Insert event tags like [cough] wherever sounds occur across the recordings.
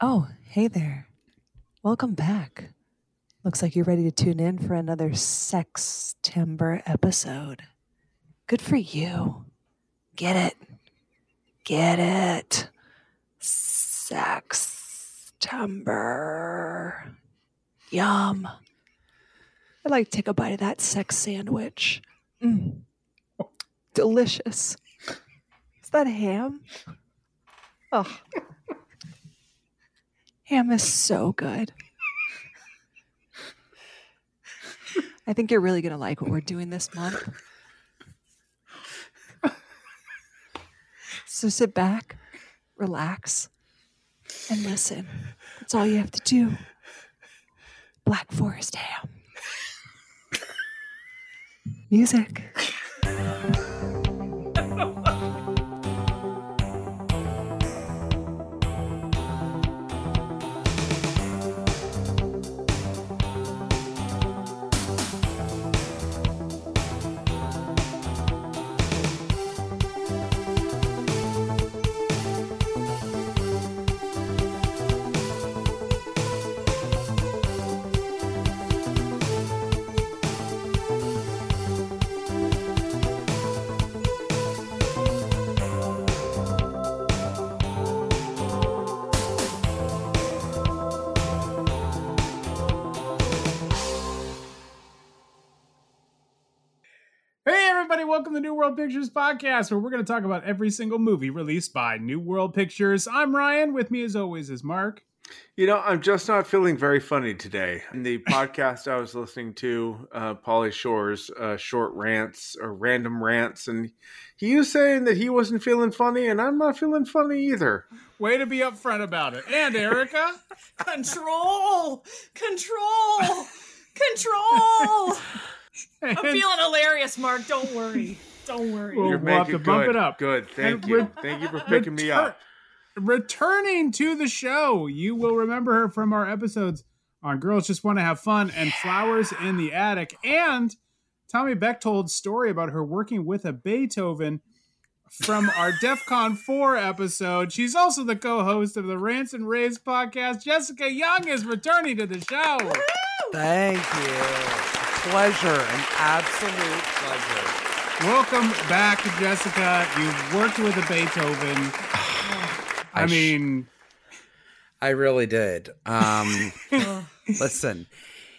Oh, hey there. Welcome back. Looks like you're ready to tune in for another Sextember episode. Good for you. Get it. Get it. Sextember. Yum. I'd like to take a bite of that sex sandwich. Mm. Delicious. Is that ham? Oh. Ham is so good. I think you're really going to like what we're doing this month. So sit back, relax, and listen. That's all you have to do. Black Forest ham. Music. Welcome to New World Pictures Podcast, where we're going to talk about every single movie released by New World Pictures. I'm Ryan. With me, as always, is Mark. You know, I'm just not feeling very funny today. In the [laughs] podcast I was listening to, uh, Pauly Shore's uh, short rants or random rants, and he was saying that he wasn't feeling funny, and I'm not feeling funny either. Way to be upfront about it. And Erica. [laughs] Control! Control! Control! [laughs] I'm feeling hilarious, Mark. Don't worry. Don't worry. Well, You're we'll have making to bump good. it up. Good, thank And you, re- thank you for picking me up. Returning to the show, you will remember her from our episodes on Girls Just Want to Have Fun and Flowers in the Attic, and Tommy Beck told story about her working with a Beethoven from our [laughs] DEF CON 4 episode. She's also the co-host of the Rants and Raves podcast. Jessica Young is returning to the show. Thank you. Pleasure, an absolute pleasure. Welcome back, Jessica. You've worked with a Beethoven. [sighs] I, I sh- mean, I really did. Um, [laughs] listen,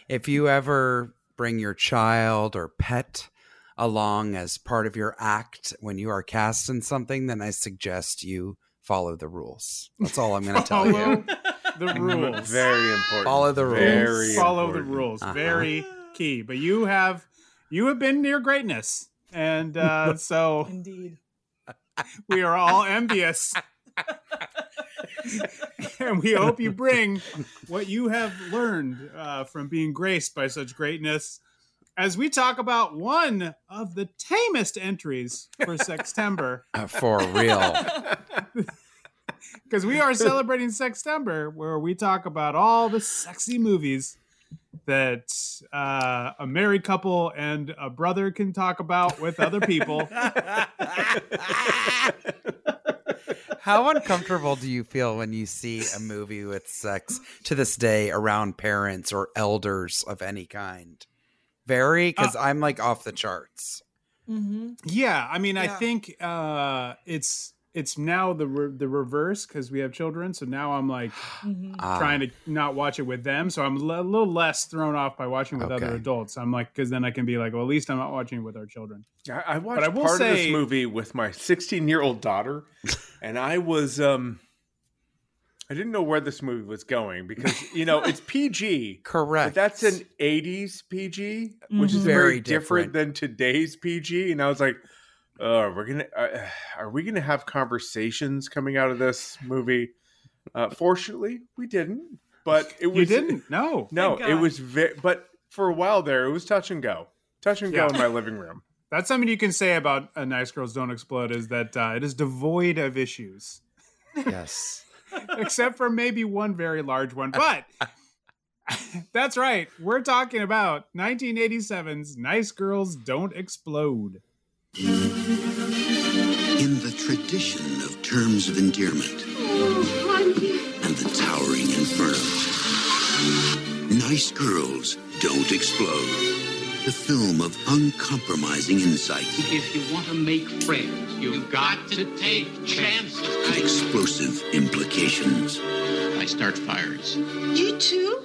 if you ever bring your child or pet along as part of your act when you are cast in something, then I suggest you follow the rules. That's all I'm going to tell you. the [laughs] rules. Very important. Follow the rules. Very follow important. the rules. Uh-huh. Very key. But you have you have been near greatness, and uh, [laughs] so Indeed. we are all envious. and we hope you bring what you have learned uh, from being graced by such greatness as we talk about one of the tamest entries for [laughs] Sextember. Uh, For real. [laughs] because we are celebrating Sextember, where we talk about all the sexy movies that uh, a married couple and a brother can talk about with other people. [laughs] How uncomfortable do you feel when you see a movie with sex to this day around parents or elders of any kind? Very, because I'm like off the charts. Mm-hmm. yeah, I mean, I think uh, it's it's now the re- the reverse because we have children. So now I'm like Mm-hmm. Ah, trying to not watch it with them. So I'm a little less thrown off by watching with other adults. I'm like, because then I can be like, well, at least I'm not watching it with our children. I, I watched I will part of this movie with my 16 year old daughter, [laughs] and I was um, I didn't know where this movie was going because you know it's [laughs] PG, correct. but that's an 80s PG, which is Mhm. very, Very different. different. than today's PG. And I was like, uh, we're gonna uh, [sighs] are we gonna have conversations coming out of this movie? Uh, fortunately, we didn't. But it was You didn't? No. [laughs] No, it was very. But for a while there, it was touch and go, touch and go in my living room. [laughs] That's something you can say about uh, Nice Girls Don't Explode is that uh, it is devoid of issues, yes. [laughs] except for maybe one very large one. But that's right. We're talking about 1987's Nice Girls Don't Explode. In the tradition of terms of endearment and the towering inferno, Nice Girls Don't Explode. The film of uncompromising insight If you want to make friends, you've got to take chances. and explosive implications. I start fires. You too?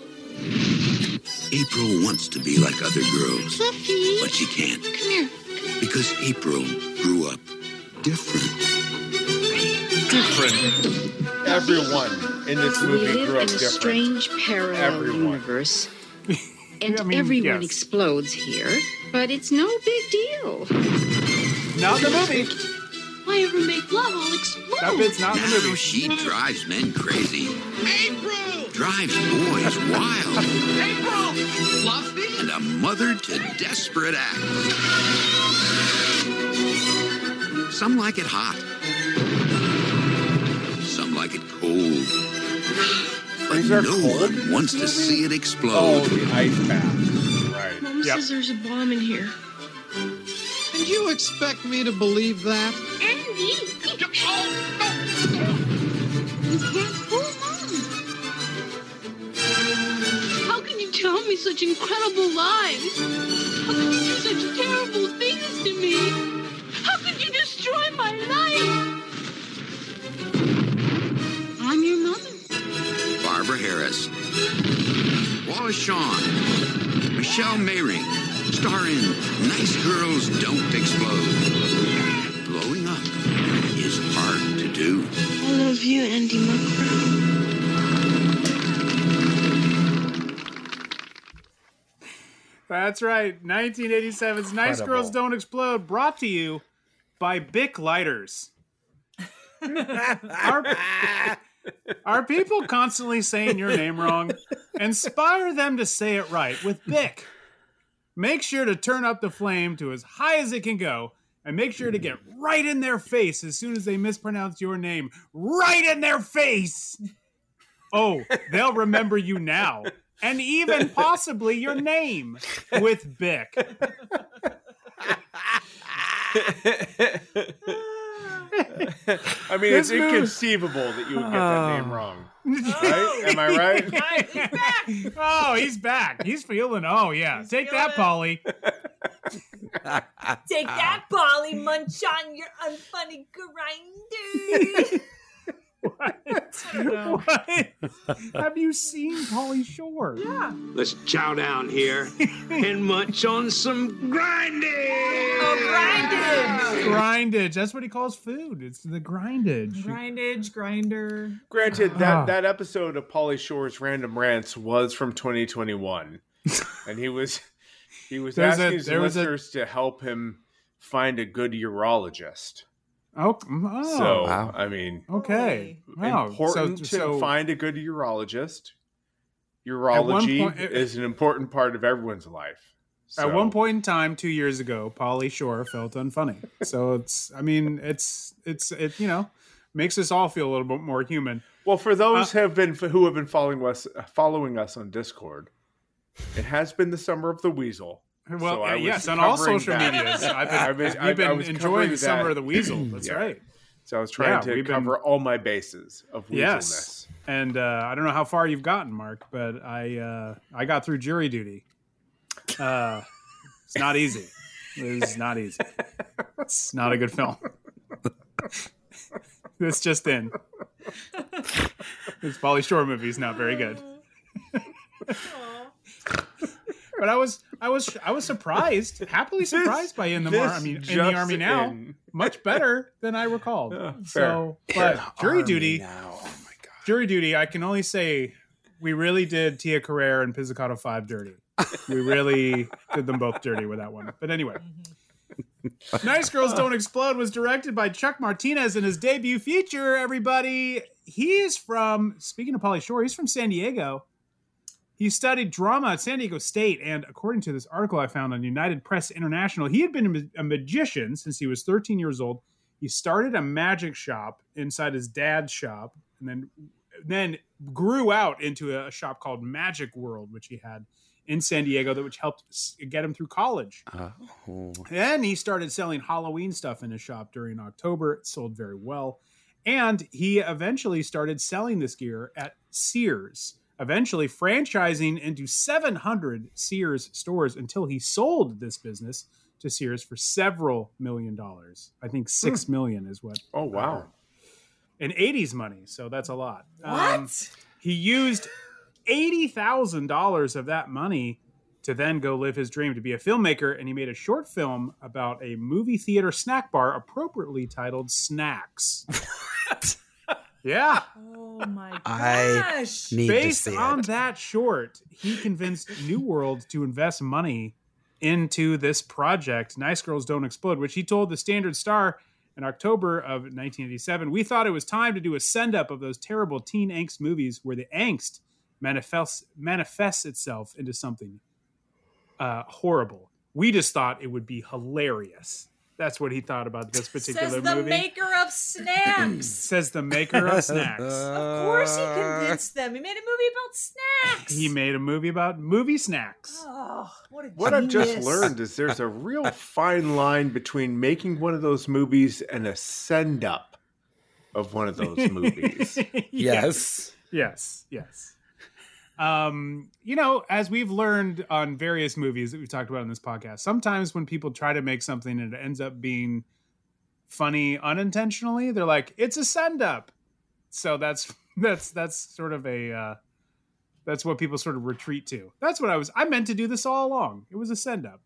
April wants to be like other girls, Fluffy. but she can't Come here. Because April grew up different. Different. Everyone in this We movie live grew up in a different. strange parallel Everyone. universe. [laughs] And I mean, everyone yes. explodes here, but it's no big deal. Not the movie. Why ever make love? I'll explode. That bit's not in the Now movie. she drives men crazy, April! drives boys wild, April! Fluffy? and a mother to desperate acts. Some like it hot. Some like it cold. But no cold one wants to see it explode. Oh, explode. the ice bath. Right. Mom Yep. says there's a bomb in here. And you expect me to believe that? Andy! You can't fool Mom. How can you tell me such incredible lies? How can you do such terrible things to me? How could you destroy my life? I'm your mother. Barbara Harris, Wallace Shawn, Michelle Meyrink, star in Nice Girls Don't Explode. Blowing up is hard to do. I love you, Andy Muckler. That's right. 1987's Nice Incredible. Girls Don't Explode, brought to you by Bic Lighters. [laughs] Are, are people constantly saying your name wrong? Inspire them to say it right with Bic. Make sure to turn up the flame to as high as it can go, and make sure to get right in their face as soon as they mispronounce your name. Right in their face! Oh, they'll remember you now. And even possibly your name with Bic. [laughs] I mean, This it's movie- inconceivable that you would get that name Oh. wrong. Right? [laughs] Oh, Am I right? Right, he's back. Oh, he's back. He's feeling. Oh yeah, take that, feeling- Pauly. [laughs] Take that, Pauly. Munch on your unfunny grinder. [laughs] What? [laughs] don't. What? Have you seen Pauly Shore? yeah. Let's chow down here and munch on some grinding. Oh, grindage. Grindage. That's what he calls food. It's the grindage. Grindage, grinder. Granted, that, Ah. that episode of Pauly Shore's Random Rants was from 2021, and he was he was There's a- asking his there was a- listeners to help him find a good urologist. Oh, oh. So Wow. I mean, okay. Wow. important So- to so- find a good urologist. Urology point- it- is an important part of everyone's life. At one point in time, two years ago, Pauly Shore felt unfunny. So it's, I mean, it's, it's, it, you know, makes us all feel a little bit more human. Well, for those Uh, have been who have been following us following us on Discord, it has been the summer of the weasel. Well, So I uh, was yes, on all social that. medias. I've [laughs] been, I've been- I- we've been I was enjoying covering the summer of the weasel. [laughs] That's Yeah. right. So I was trying Yeah, to we've been- cover all my bases of weaselness. Yes, and uh, I don't know how far you've gotten, Mark, but I uh, I got through jury duty. Uh, it's not easy. It's not easy. It's not a good film. [laughs] this just in. This Pauly Shore movie is not very good. But I was I was I was surprised, happily surprised by in the Mar- I mean in the army now. in. Much better than I recalled. Uh, so, but jury Army duty now. Oh my god. jury duty, I can only say we really did Tia Carrere and Pizzicato 5 dirty. We really did them both dirty with that one. But anyway. nice Girls [laughs] Don't Explode was directed by Chuck Martinez in his debut feature, everybody. He is from, speaking of Pauly Shore, he's from San Diego. He studied drama at San Diego State, and according to this article I found on United Press International, he had been a ma- a magician since he was 13 years old. He started a magic shop inside his dad's shop, and then then grew out into a shop called Magic World, which he had in San Diego, that which helped get him through college. Uh, oh. Then he started selling Halloween stuff in his shop during October. It sold very well. And he eventually started selling this gear at Sears. Eventually franchising into 700 Sears stores until he sold this business to Sears for several million dollars. I think six million is what. Oh wow. In 80s money, so that's a lot. What? Um, he used $80,000 of that money to then go live his dream to be a filmmaker, and he made a short film about a movie theater snack bar appropriately titled Snacks. [laughs] Yeah. Oh my I gosh. Need Based to see on it. that short, he convinced New World to invest money into this project, Nice Girls Don't Explode, which he told the Standard Star in October of 1987. We thought it was time to do a send up of those terrible teen angst movies where the angst manifests manifests itself into something uh, horrible. We just thought it would be hilarious. That's what he thought about this particular Says the movie. maker of snacks. [clears throat] Says the maker of [laughs] snacks. of course he convinced them. He made a movie about snacks. He made a movie about movie snacks. Oh, what a What I've just learned is there's a real fine line between making one of those movies and a send up of one of those [laughs] movies. Yes. Yes, yes. Um, you know, as we've learned on various movies that we've talked about in this podcast, sometimes when people try to make something and it ends up being funny unintentionally, they're like, "It's a send up." So that's [laughs] that's that's sort of a uh, that's what people sort of retreat to. That's what I was. I meant to do this all along. It was a send up.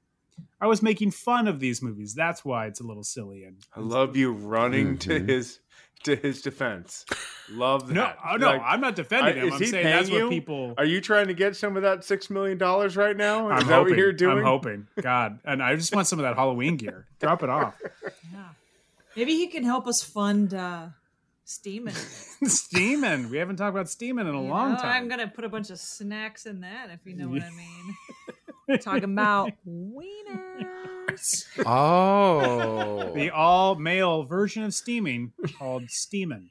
I was making fun of these movies. That's why it's a little silly and I love you running to Mhm. his to his defense. Love that. no, oh, no, Like, I'm not defending I- him. I'm saying that's you? what people. Are you trying to get some of that six million dollars right now? Is I'm that hoping. what you're doing? I'm hoping. God, and I just want some of that Halloween gear. Drop it off. Yeah. Maybe he can help us fund uh, Steamin'. [laughs] steaming. We haven't talked about steaming in a You long know, time. I'm gonna put a bunch of snacks in that, if you know what I [laughs] mean. Talking about [laughs] wieners. Oh. The all male version of steaming called Steamin'.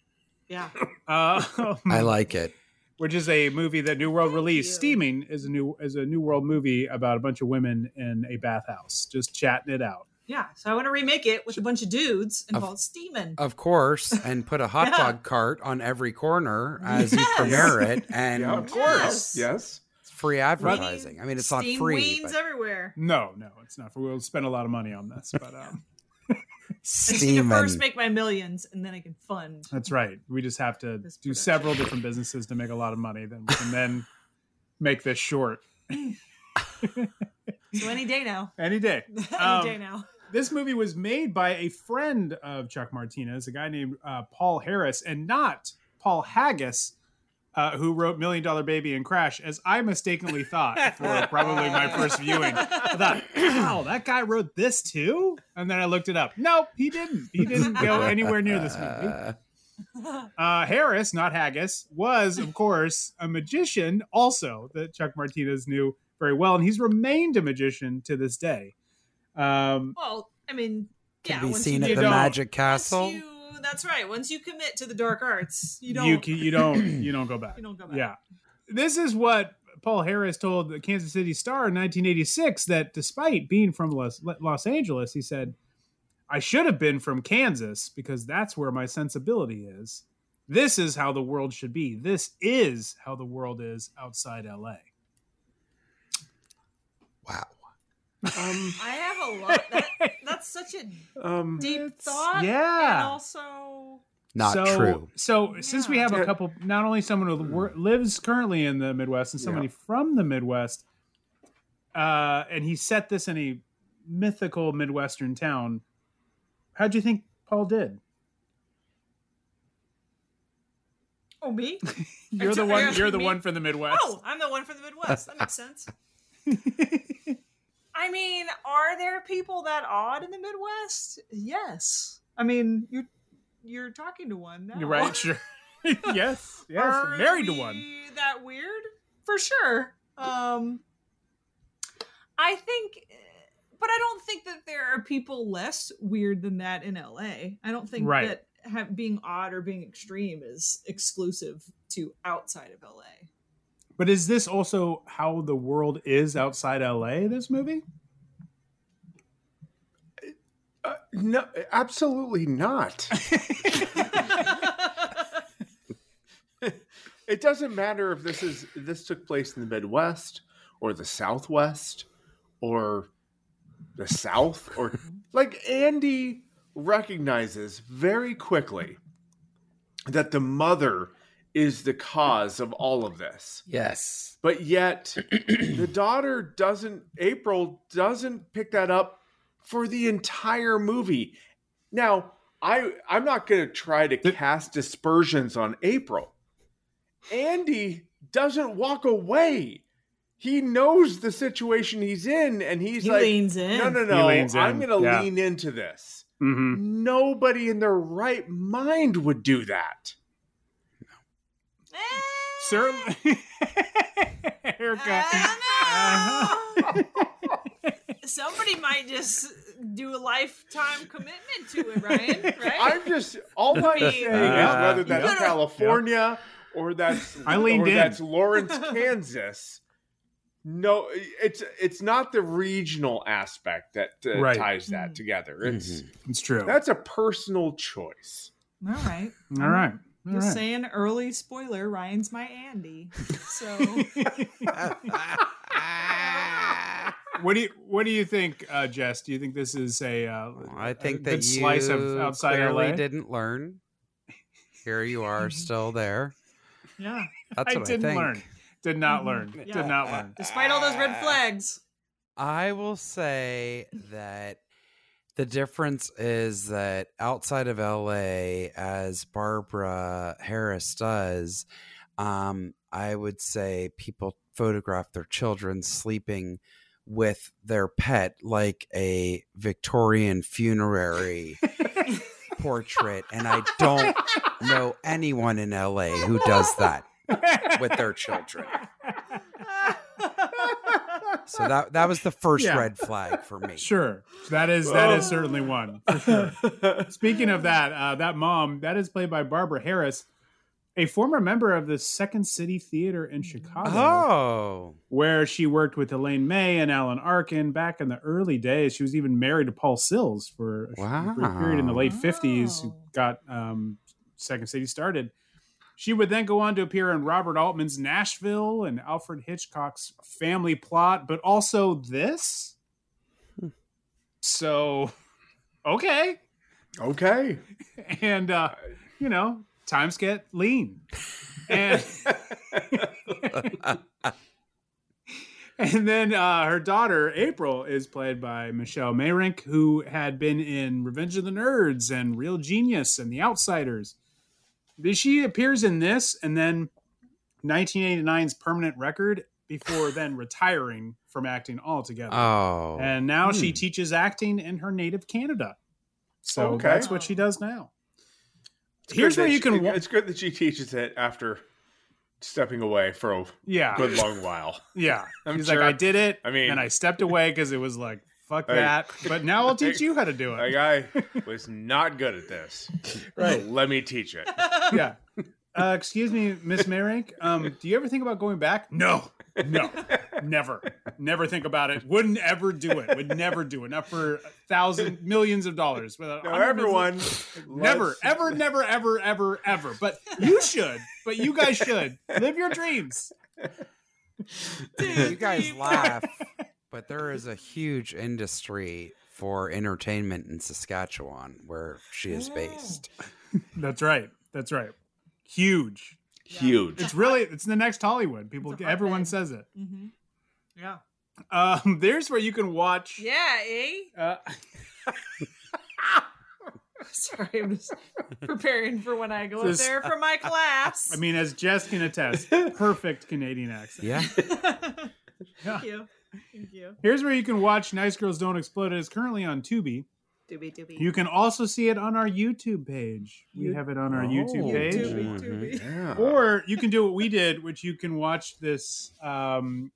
Yeah. Uh, [laughs] I like it. which is a movie that New World Thank released. you. Steaming is a new is a New World movie about a bunch of women in a bathhouse just chatting it out. Yeah. So I want to remake it with a bunch of dudes and Of- call it Steamin'. Of course, and put a hot [laughs] Yeah. dog cart on every corner as you premiere it, and Yeah, of course. Yes. it's free advertising. I mean, it's not free, Weens but everywhere. No, no, it's not. We'll spend a lot of money on this, but um, [laughs] I just need to first make my millions, and then I can fund. That's right. We just have to do several different businesses to make a lot of money. Then we can then [laughs] make this short So any day now. [laughs] any day. any Um, day now. This movie was made by a friend of Chuck Martinez, a guy named uh, Paul Harris, and not Paul Haggis, uh, who wrote Million Dollar Baby and Crash, as I mistakenly thought for probably my [laughs] first viewing. I thought, wow, that guy wrote this too? And then I looked it up. Nope, he didn't. He didn't go anywhere near this movie. [laughs] Uh, Harris, not Haggis, was, of course, a magician also that Chuck Martinez knew very well, and he's remained a magician to this day. Um, Well, I mean, can yeah. be once seen you at you the Magic once Castle. You- that's right. Once you commit to the dark arts, you don't. you ca- you don't [clears throat] you don't go back. You don't go back. Yeah, this is what Paul Harris told the Kansas City Star in 1986 that despite being from Los, Los Angeles, he said, "I should have been from Kansas because that's where my sensibility is. This is how the world should be. This is how the world is outside LA." Wow. Um, [laughs] I have a lot. That, that's such a um, deep thought. yeah. And also, Not so, true. So since we have a couple, not only someone who wor- lives currently in the Midwest and somebody Yeah. from the Midwest, uh, and he set this in a mythical Midwestern town. How'd you think Paul did? oh me. [laughs] You're the one. You're the me? one from the Midwest. Oh, I'm the one from the Midwest. That makes sense. [laughs] I mean, are there people that odd in the Midwest? Yes. I mean, you're you're talking to one now. You're right. Sure. [laughs] yes. Yes. Are Married to one. That weird, for sure. Um, I think, but I don't think that there are people less weird than that in LA. I don't think Right. that have, being odd or being extreme is exclusive to outside of LA. But is this also how the world is outside LA? This movie? uh, no, absolutely not. [laughs] it doesn't matter if this is this took place in the Midwest or the Southwest or the South or like Andy recognizes very quickly that the mother is the cause of all of this. Yes. But yet [clears throat] the daughter doesn't April doesn't pick that up for the entire movie. Now, I I'm not going to try to cast dispersions on April. Andy doesn't walk away. He knows the situation he's in and he's He like leans in. No, no, He no. leans I'm going to yeah. lean into this. hmm Nobody in their right mind would do that. Eh, [laughs] Certainly. Haircut. I don't know. [laughs] Somebody might just do a lifetime commitment to it, Ryan. [laughs] Right? I'm just all I'm mean, saying is Uh, whether that's yeah. California or that's I leaned or in. that's Lawrence, Kansas. No, it's it's not the regional aspect that uh, Right. ties that Mhm. together. It's It's true. that's a personal choice. All right. all right. All Just right. saying, early spoiler. Ryan's my Andy. So [laughs] What do you What do you think, uh, Jess? Do you think this is a? Uh, I a think good that you slice of outside clearly LA? didn't learn. Here you are, [laughs] still there. yeah, That's I what I, didn't think. learn. Did not Mhm. learn. Yeah. Did not learn. despite all those red flags. I will say that the difference is that outside of LA, as Barbara Harris does, um, I would say people photograph their children sleeping with their pet like a Victorian funerary portrait. And I don't know anyone in LA who does that with their children. [laughs] So that that was the first Yeah. red flag for me. Sure, that is that is certainly one for sure. [laughs] Speaking of that, uh, that mom that is played by Barbara Harris, a former member of the Second City Theater in Chicago, Oh, where she worked with Elaine May and Alan Arkin back in the early days. She was even married to Paul Sills for a, sh- a brief period in the late fifties. Who Wow. got um, Second City started. She would then go on to appear in Robert Altman's Nashville and Alfred Hitchcock's Family Plot, but also this. So, okay. Okay. And, uh, you know, times get lean. And, [laughs] and then uh, her daughter, April, is played by Michelle Meyrink, who had been in Revenge of the Nerds and Real Genius and The Outsiders. She appears in this and then 1989's Permanent Record before then [sighs] retiring from acting altogether. oh, and now she Hmm. teaches acting in her native Canada. So Okay. that's what she does now. It's Here's where you she- can It's good that she teaches it after stepping away for a Yeah. good long while. [laughs] Yeah. [laughs] I'm He's sure- like, I did it. I mean- and I stepped away because it was like, fuck Hey. that. But now I'll teach you how to do That it. guy was not good at this. [laughs] Right. Let me teach it. yeah. Uh, excuse me, Miss Meyrink. Um, do you ever think about going back? No, no, never, never think about it. Wouldn't ever do it. Would never do it. Not for thousands, millions of dollars. Without Now, everyone, never, let's- ever, never, ever, ever, ever. But you should. But you guys should live your dreams. you guys laugh, but there is a huge industry for entertainment in Saskatchewan where she is based. That's right. That's right. Huge. Huge. It's really it's the next Hollywood. People, everyone hotbed. says it. hmm Yeah. Um, there's where you can watch. Yeah, eh? Uh, [laughs] Sorry, I'm just preparing for when I go up there for my class. I mean, as Jess can attest, [laughs] perfect Canadian accent. Yeah. [laughs] Thank you. [laughs] Thank you. Here's where you can watch Nice Girls Don't Explode. It is currently on Tubi. Doobie doobie. You can also see it on our YouTube page. We You- have it on our Oh. YouTube page. Doobie doobie. Yeah. Or you can do what we did, which you can watch this um,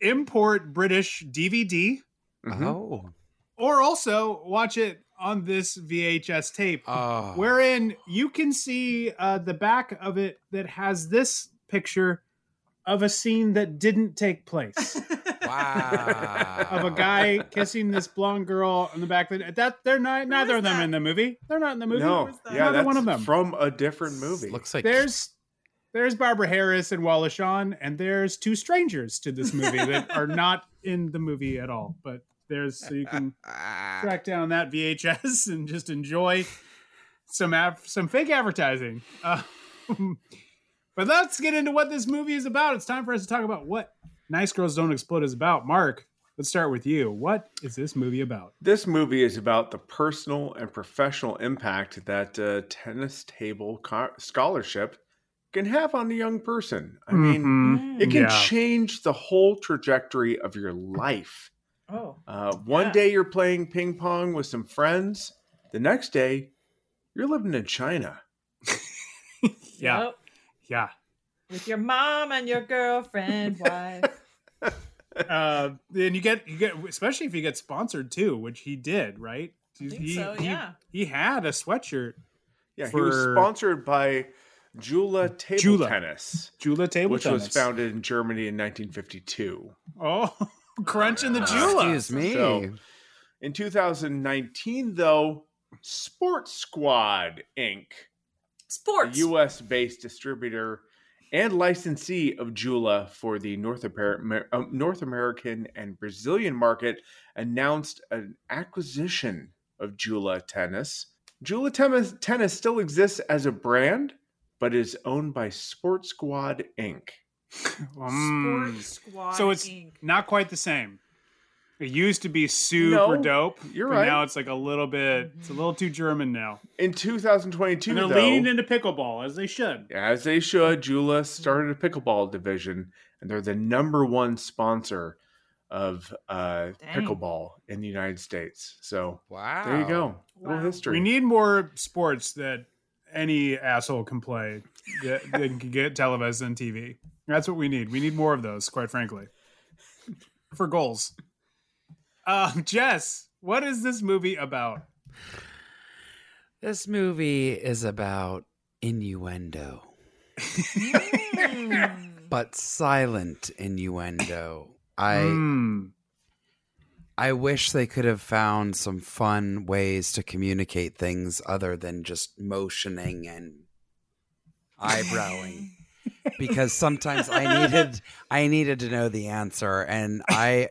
import British DVD, Mhm. Oh. or also watch it on this VHS tape, Oh. wherein you can see uh, the back of it that has this picture of a scene that didn't take place. [laughs] Wow. of a guy kissing this blonde girl in the back. That that they're not neither of them that? in the movie. They're not in the movie. No, that? yeah, Neither that's one of them. from a different movie. Looks like There's there's Barbara Harris and Wallace Shawn, and there's two strangers to this movie that [laughs] are not in the movie at all. But there's so you can [laughs] track down that VHS and just enjoy some av- some fake advertising. Uh, but let's get into what this movie is about. It's time for us to talk about what Nice Girls Don't Explode is about. Mark, let's start with you. What is this movie about? This movie is about the personal and professional impact that uh, tennis table co- scholarship can have on a young person. I mean, Mhm. it can Yeah. change the whole trajectory of your life. Oh. Uh, one Yeah. day you're playing ping pong with some friends. The next day, you're living in China. [laughs] Yeah. Yep. Yeah. With your mom and your girlfriend, [laughs] wife. uh, and you get you get especially if you get sponsored too, which he did, right? think he, so, he- yeah. He, had a sweatshirt. Yeah, he was sponsored by Joola Table Joola. Tennis, Joola Table which Tennis. was founded in Germany in 1952. Oh, [laughs] crunch crunching the Joola. Excuse me. So, in 2019, though, Sports Squad Inc., a Sports. U.S. based distributor and licensee of Joola for the North, Amer- uh, North American and Brazilian market, announced an acquisition of Joola Tennis. Joola Tennis, Tennis still exists as a brand, but is owned by Sports Squad Inc. Mm. [laughs] Sports Squad So it's Inc. not quite the same. It used to be super No, dope. you're but right. Now it's like a little bit. It's a little too German now. In 2022, And they're though, leaning into pickleball as they should. As they should, Joola started a pickleball division, and they're the number one sponsor of uh, pickleball in the United States. So Wow. there you go, little history. We need more sports that any asshole can play that, that can get televised on TV. That's what we need. We need more of those, quite frankly, for goals. Um, [laughs] Jess, what is this movie about? This movie is about innuendo, Mm. [laughs] but silent innuendo. I Hmm. I wish they could have found some fun ways to communicate things other than just motioning and eyebrowing. [laughs] because sometimes I needed I needed to know the answer and I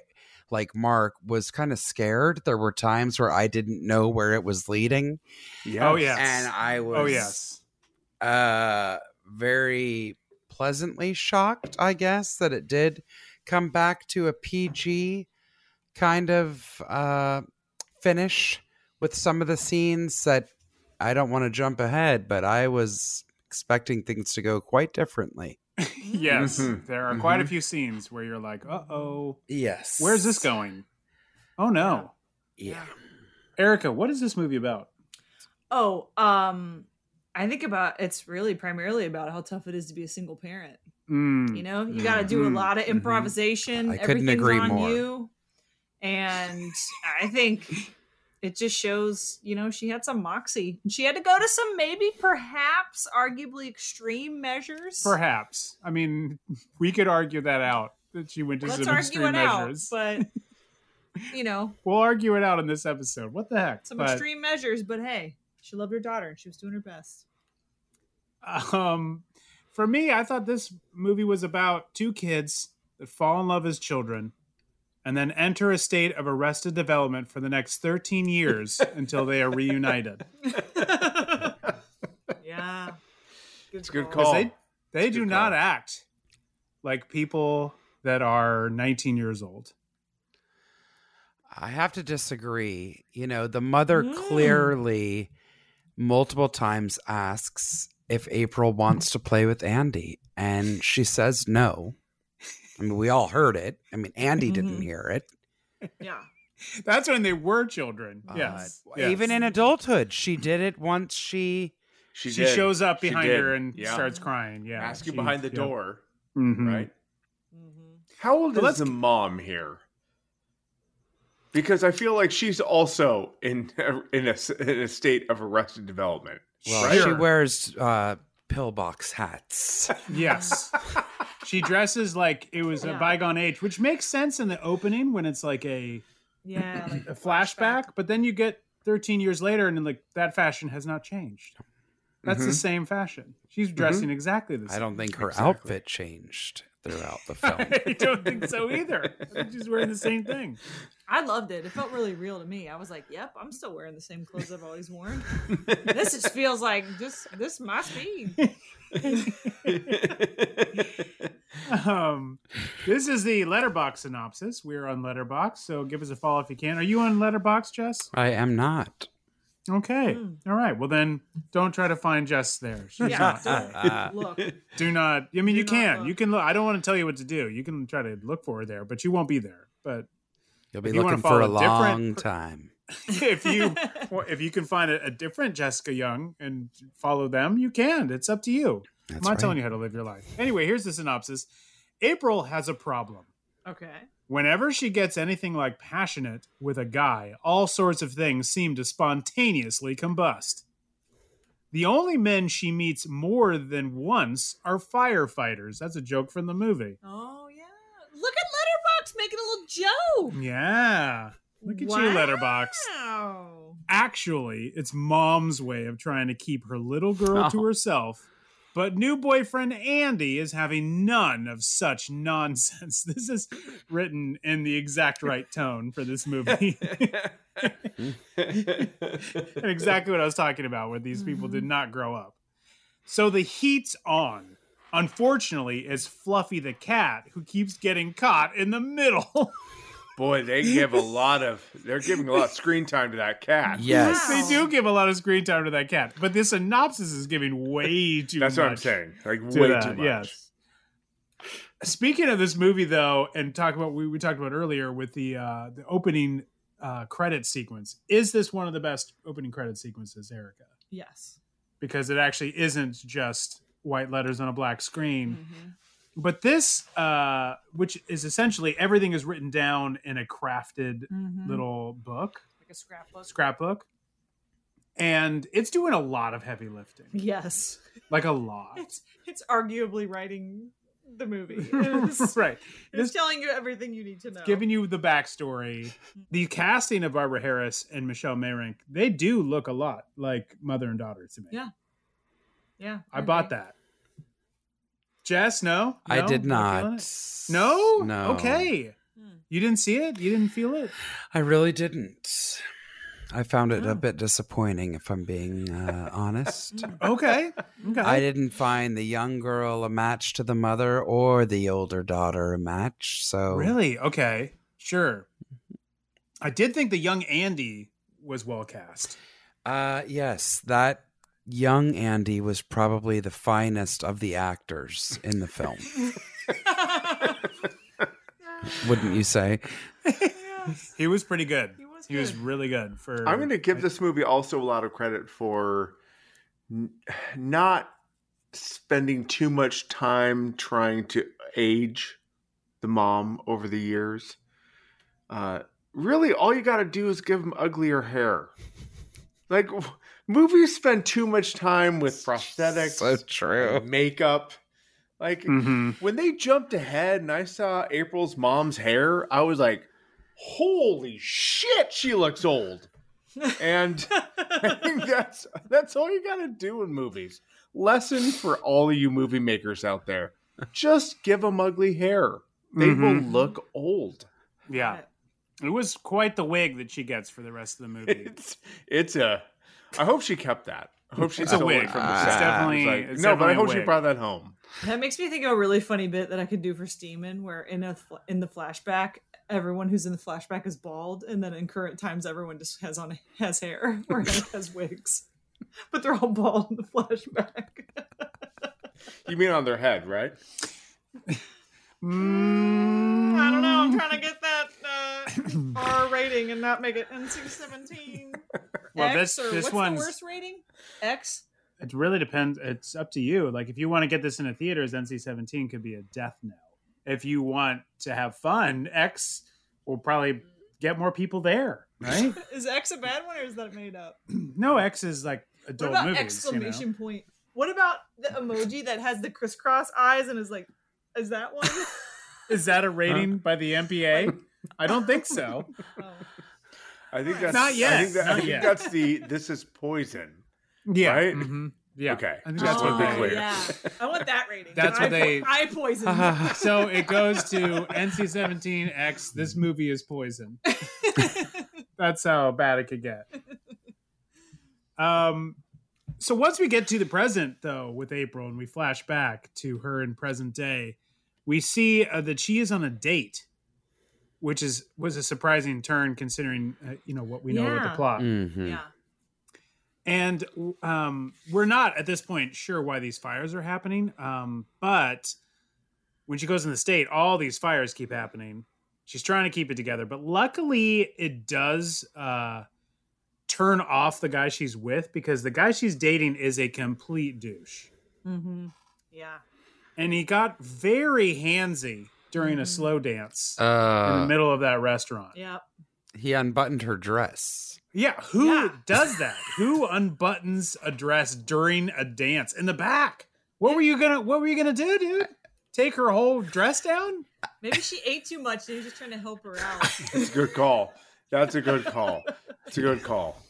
like Mark was kind of scared. There were times where I didn't know where it was leading Yes. Oh, yes. and I was Oh yes. uh very pleasantly shocked, I guess, that it did come back to a PG kind of uh finish with some of the scenes that I don't want to jump ahead, but I was expecting things to go quite differently. [laughs] Yes. Mhm. There are quite a Mhm. few scenes where you're like, uh oh, Yes. where's this going? Oh no. Yeah. Erica, what is this movie about? Oh, um, I think about it's really primarily about how tough it is to be a single parent. Mm. You know, you got to do a Mhm. lot of improvisation. I couldn't Everything's agree on more. you, and I think it just shows. You know, she had some moxie. She had to go to some maybe, perhaps, arguably extreme measures. Perhaps. I mean, we could argue that out that she went to Let's some argue extreme it out, measures. but [laughs] you know, we'll argue it out in this episode. What the heck? some But, extreme measures. But hey, she loved her daughter, and she was doing her best. um, for me, I thought this movie was about two kids that fall in love as children and then enter a state of arrested development for the next 13 years [laughs] until they are reunited. [laughs] Yeah, It's a good 'Cause call. They, they do not call. act like people that are 19 years old. I have to disagree. You know, the mother Mm. clearly multiple times asks if April wants to play with Andy, and she says no. I mean, we all heard it. I mean, Andy didn't Mhm. hear it. [laughs] Yeah. That's when they were children. but yes. Even yes. in adulthood, she did it once she. She, she shows up behind her and Yeah. starts crying. Yeah. ask you she- behind the yeah. door, Mhm. right? Mm-hmm. How old But is let's the mom here? Because I feel like she's also in [laughs] in a, in a state of arrested development. Well, Right. she wears uh, pillbox hats. Yes. [laughs] she dresses like it was a bygone age, which makes sense in the opening when it's like a, Yeah, like a flashback, but then you get 13 years later and like that fashion has not changed. That's the Mhm. same fashion. She's dressing exactly the same. I don't think her Exactly. outfit changed throughout the [laughs] film. I don't think so either. I think she's wearing the same thing. I loved it. It felt really real to me. I was like, "Yep, I'm still wearing the same clothes I've always worn." this just feels like just this my speed. [laughs] [laughs] Um, this is the Letterboxd synopsis. We're on Letterboxd, so give us a follow if you can. Are you on Letterboxd, Jess? I am not. Okay. Hmm. All right. Well, then don't try to find Jess there. She's Yeah, not. don't [laughs] look. Do not. I mean, Do you can. look. You can look. I don't want to tell you what to do. You can try to look for her there, but you won't be there. But You'll be If you wanna looking for a different long time. [laughs] if you if you can find a, a different Jessica Young and follow them, you can. It's up to you. That's I'm not right. telling you how to live your life. Anyway, here's the synopsis. April has a problem. Okay. Whenever she gets anything like passionate with a guy, all sorts of things seem to spontaneously combust. The only men she meets more than once are firefighters. That's a joke from the movie. Oh yeah. Look at Letterboxd making a little joke. Yeah. Look at you, Letterboxd. Wow. Actually, it's mom's way of trying to keep her little girl to Oh. [laughs] herself. But new boyfriend Andy is having none of such nonsense. [laughs] This is written in the exact right tone for this movie. [laughs] and exactly what I was talking about, where these people did not grow up. So the heat's on. Unfortunately, is Fluffy the cat who keeps getting caught in the middle. [laughs] Boy, they give a lot of. They're giving a lot of screen time to that cat. Yes. they do give a lot of screen time to that cat, but this synopsis is giving way too That's much. That's what I'm saying. Like to way that, too much. Yes. Speaking of this movie, though, and talk about we, we talked about earlier with the uh, the opening uh, credit sequence, is this one of the best opening credit sequences, Erica? Yes. Because it actually isn't just white letters on a black screen, Mhm. But this, uh, which is essentially everything is written down in a crafted Mhm. little book, Like a scrapbook. scrapbook, and it's doing a lot of heavy lifting, Yes. like a [laughs] lot. It's it's arguably writing the movie. [laughs] It's, [laughs] right. it's telling you everything you need to know. giving you the backstory. The casting of Barbara Harris and Michelle Meyrink they do look a lot like mother and daughter to me. Yeah. yeah. I bought that. Jess, no, I did Not feeling not. it? No, No. Okay, Hmm. you didn't see it. You didn't feel it. I really didn't. I found it Oh. a bit disappointing, if I'm being uh, honest. [laughs] Okay, okay. I didn't find the young girl a match to the mother or the older daughter a match. So really okay, sure. I did think the young Andy was well cast. Uh, yes, that young Andy was probably the finest of the actors in the film. Wouldn't you say? He was pretty good. He was He was really good for. I'm going to give this movie also a lot of credit for n- not spending too much time trying to age the mom over the years. Uh, really, all you got to do is give him uglier hair. Like w- movies spend too much time with prosthetics, So true. makeup. Like Mhm. when they jumped ahead and I saw April's mom's hair, I was like, "Holy shit, she looks old." And [laughs] I think that's that's all you got to do in movies. Lesson for all of you movie makers out there: just give them ugly hair. They Mhm. will look old. Yeah, it was quite the wig that she gets for the rest of the movie. It's it's a. I hope she kept that. I hope she's It's a wig. from the It's set. definitely- like, it's no, but I hope she brought that home. That makes me think of a really funny bit that I could do for Steamin', where in a fl- in the flashback, everyone who's in the flashback is bald, and then in current times, everyone just has on has hair [laughs] or has wigs, but they're all bald in the flashback. You mean on their head, right? Mm, I don't know. I'm trying to get that uh, R rating and not make it NC-17. Well, X, this- or this what's one's- the worst rating? X. It really depends. It's up to you. Like if you want to get this in a theaters, NC-17 could be a death knell. If you want to have fun, X will probably get more people there, right? [laughs] Is X a bad one or is that made up? [clears throat] no, X is like What adult about movies. exclamation point? What about the emoji that has the crisscross eyes and is like, is that one? [laughs] Is that a rating by the MPA? I don't think [laughs] so. Oh. I think that's Not yet. I think, that, I think yet. that's the this is poison. Yeah. Right? mhm. Yeah. Okay. I think Just that's to what be they. clear. Yeah, I want that rating. That's eye, what they- [laughs] I poison. [laughs] So it goes to NC-17 X. This movie is poison. [laughs] That's how bad it could get. Um, so once we get to the present, though, with April, and we flash back to her in present day, we see uh, that she is on a date, which is was a surprising turn considering uh, you know what we know with the Yeah. plot. Mhm. yeah, And um, we're not at this point sure why these fires are happening. Um, but when she goes in the state, all these fires keep happening. She's trying to keep it together, but luckily it does uh, turn off the guy she's with because the guy she's dating is a complete douche, mm-hmm. yeah. and he got very handsy during a Mhm. slow dance in the Uh, middle of that restaurant. Yep. he unbuttoned her dress. Yeah, who Yeah. does that? who unbuttons a dress during a dance in the back? What were you gonna What were you gonna do, dude? Take her whole dress down? Maybe she ate too much and he was just trying to help her out. [laughs] It's a good call. That's a good call. It's a good call.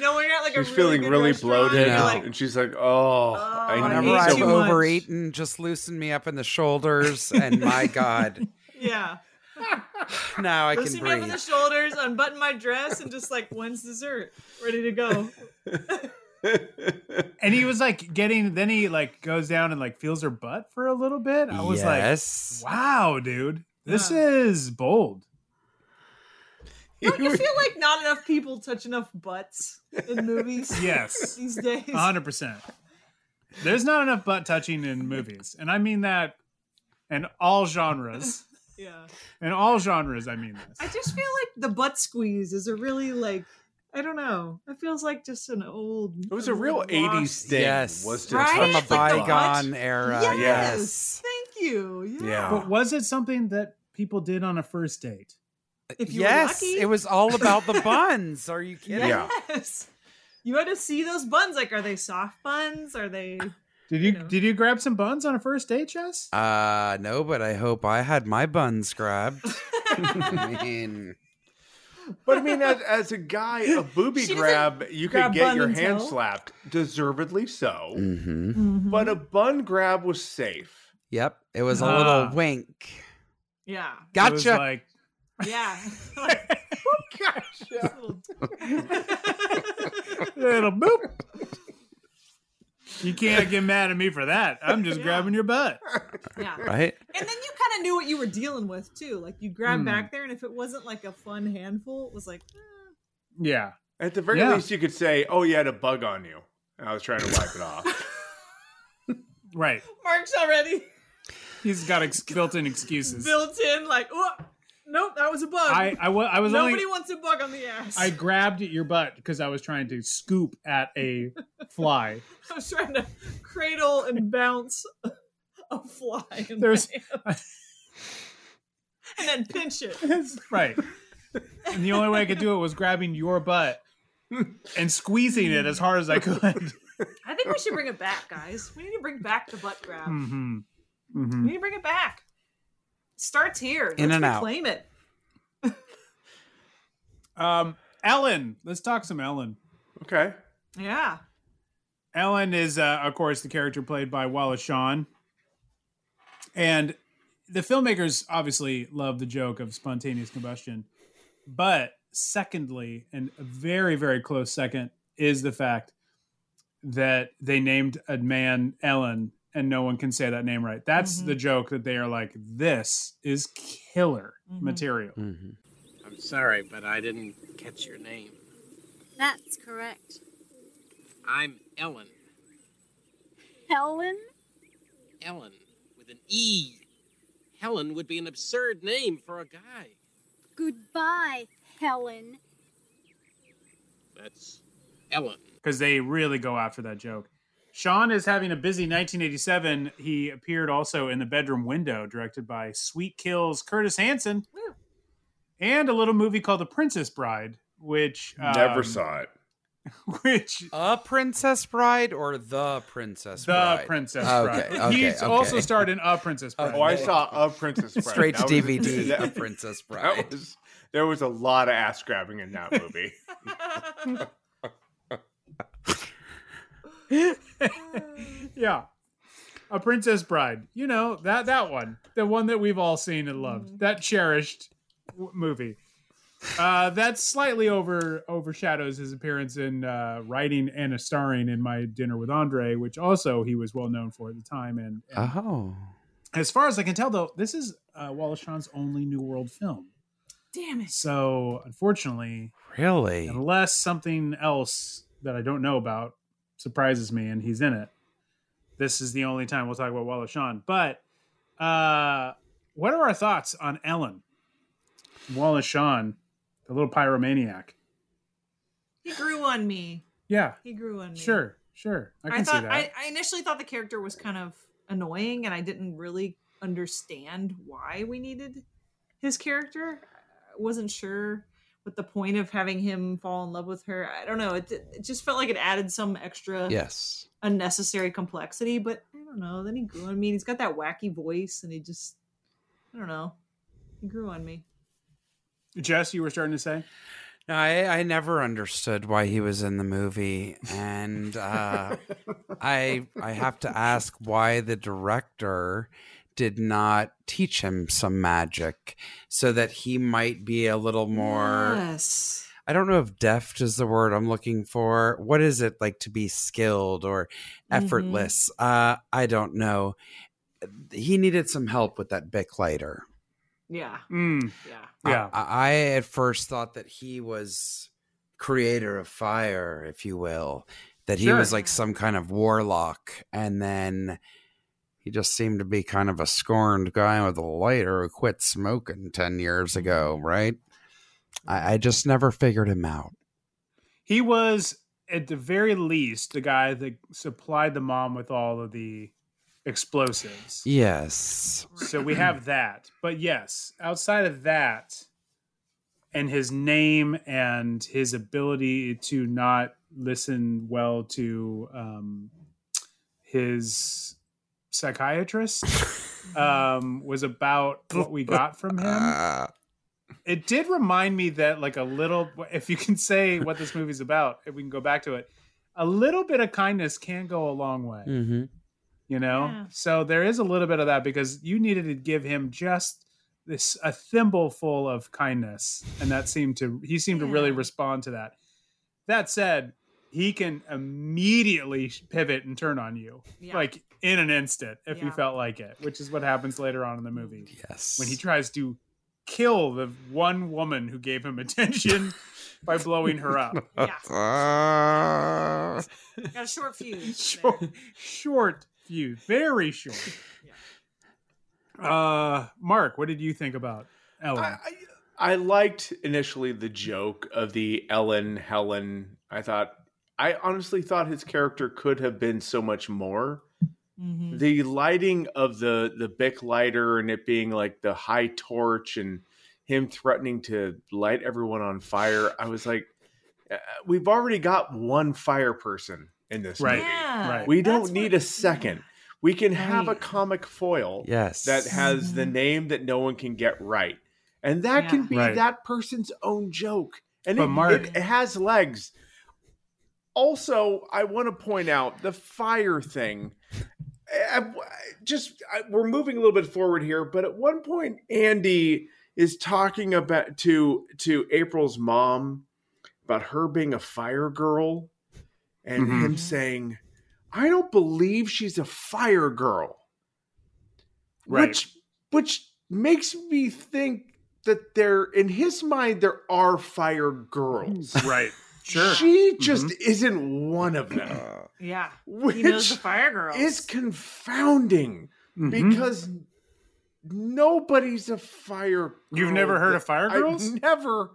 You know, when you're at like She's a really feeling good really restaurant, bloated, Yeah. like, and she's like, "Oh, I oh, I Whenever need ate I've too some." much. overeaten, just loosen me up in the shoulders, and my God, [laughs] yeah. [sighs] now I can Loosen me up on breathe. the shoulders, unbutton my dress, and just like, when's dessert? Ready to go. [laughs] And he was like getting. Then he like goes down and like feels her butt for a little bit. I was yes. like, "Wow, dude, this Yeah. is bold." Don't you [laughs] feel like not enough people touch enough butts in movies [laughs] Yes, these days? hundred percent. There's not enough butt touching in movies, and I mean that in all genres. [laughs] yeah. In all genres, I mean this. I just feel like the butt squeeze is a really like I don't know. It feels like just an old. It was a real lost- '80s thing. Yes. was to Right? From a Like bygone era. Yes. Yes. Thank you. Yeah. Yeah. But was it something that people did on a first date? If you were yes. lucky. It was all about the [laughs] buns. Are you kidding? Yeah. Yes. You had to see those buns. Like, are they soft buns? Are they? Did you You know. did you grab some buns on a first date, Jess? Uh, no, but I hope I had my buns grabbed. [laughs] I mean, But I mean, as, as a guy, a booby [laughs] She grab, you grab could get your hand toe. slapped, deservedly so. mhm. But a bun grab was safe. yep. It was a Ah. little wink. yeah. It was Gotcha. like Yeah. [laughs] [laughs] Like, oh gosh little- little boop. You can't get mad at me for that. I'm just Yeah. grabbing your butt. yeah. right? And then you kind of knew what you were dealing with too. Like you grab Hmm. back there, and if it wasn't like a fun handful, it was like, eh. Yeah. At the very Yeah. least, you could say, "Oh, you had a bug on you." And I was trying to wipe it off. [laughs] Right. Mark's already He's got ex- built-in excuses. built in. Like, oh, nope, that was a bug. I I, wa- I was Nobody only wants a bug on the ass. I grabbed at your butt because I was trying to scoop at a [laughs] fly. I was trying to cradle and bounce a fly in There's- my hand. and then pinch it. [laughs] right. And the only way I could do it was grabbing your butt and squeezing it as hard as I [laughs] could. I think we should bring it back, guys. We need to bring back the butt grab. hmm We hmm need to bring it back. It starts here. Let's and out. reclaim it. [laughs] Um, Ellen. Let's talk some Ellen. Okay. Yeah. Ellen is, uh, of course, the character played by Wallace Shawn. And the filmmakers obviously love the joke of spontaneous combustion. But secondly, and a very, very close second, is the fact that they named a man Ellen and no one can say that name right. That's Mhm. the joke that they are like, this is killer Mhm. material. Mhm. I'm sorry, but I didn't catch your name. That's correct. I'm Ellen. Helen? Ellen with an E. Helen would be an absurd name for a guy. Goodbye, Helen. That's Ellen. because they really go after that joke. Shawn is having a busy 1987. He appeared also in The Bedroom Window, directed by Sweet Kills Curtis Hanson, Woo. and a little movie called The Princess Bride, which Never um, saw it. [laughs] Which A Princess Bride or the Princess the Bride? Princess Okay, Bride. okay, He's okay. also starred in A Princess Bride. Oh, I saw a Princess Bride. Straight to That DVD. [laughs] that- A Princess that Bride. was- there was a lot of ass grabbing in that movie. [laughs] [laughs] yeah. A Princess Bride. You know, that that one. The one that we've all seen and loved. That cherished w- movie. Uh, that slightly over overshadows his appearance in uh, writing and a starring in My Dinner with Andre, which also he was well known for at the time. And, and Oh. as far as I can tell, though, this is uh, Wallace Shawn's only New World film. Damn it. So, unfortunately, Really? unless something else that I don't know about surprises me and he's in it, this is the only time we'll talk about Wallace Shawn. But uh, what are our thoughts on Ellen? Wallace Shawn, the little pyromaniac. He grew on me. Yeah, He grew on me. sure, sure. I I, can see that. I, I initially thought the character was kind of annoying, and I didn't really understand why we needed his character. I wasn't sure what the point of having him fall in love with her. I don't know. It, it just felt like it added some extra Yes. unnecessary complexity. But I don't know. Then he grew on me. He's got that wacky voice, and he just I don't know. He grew on me. Jess, you were starting to say? No, I, I never understood why he was in the movie, and uh, [laughs] I I have to ask why the director did not teach him some magic so that he might be a little more. Yes. I don't know if deft is the word I'm looking for. What is it like to be skilled or effortless? Uh, I don't know. He needed some help with that Bic lighter. Yeah. Mm, Yeah. yeah. I, I at first thought that he was creator of fire, if you will, that he Sure. was like some kind of warlock, and then he just seemed to be kind of a scorned guy with a lighter who quit smoking ten years ago, right? I, I just never figured him out. He was, at the very least, the guy that supplied the mom with all of the explosives. Yes, So we have [clears throat] that. But yes, outside of that, and his name and his ability to not listen well to um, his psychiatrist [laughs] um, was about what we got from him. [laughs] It did remind me that, like, a little, if you can say what this movie's about, if we can go back to it, a little bit of kindness can go a long way mhm. you know Yeah. so there is a little bit of that because you needed to give him just this a thimble full of kindness and that seemed to he seemed to really respond to that that said he can immediately pivot and turn on you Yeah. like in an instant if he felt like it which is what happens later on in the movie Yes, when he tries to kill the one woman who gave him attention [laughs] by blowing her up [laughs] Yeah. [laughs] Got a short fuse. short, short fuse, very short. Uh, Mark, what did you think about Ellen? I, I, I liked initially the joke of the Ellen Helen. I thought I honestly thought his character could have been so much more. Mhm. The lighting of the the Bic lighter and it being like the high torch and him threatening to light everyone on fire. I was like, uh, we've already got one fire person in this Right. movie. Yeah, right. We don't need what- a second. We can have a comic foil yes, that has the name that no one can get right. And that can be Right. that person's own joke. And But it, Mark- it has legs. Also, I want to point out the fire thing. I- I- just I, we're moving a little bit forward here, but at one point, Andy is talking about to to April's mom about her being a fire girl, and Mhm. him saying, "I don't believe she's a fire girl." Right. which which makes me think that there in his mind there are fire girls right. Sure. she just isn't one of them [clears throat] Yeah. which He knows the fire girls. is confounding Mhm. because nobody's a fire You've never heard of Fire Girls? I've never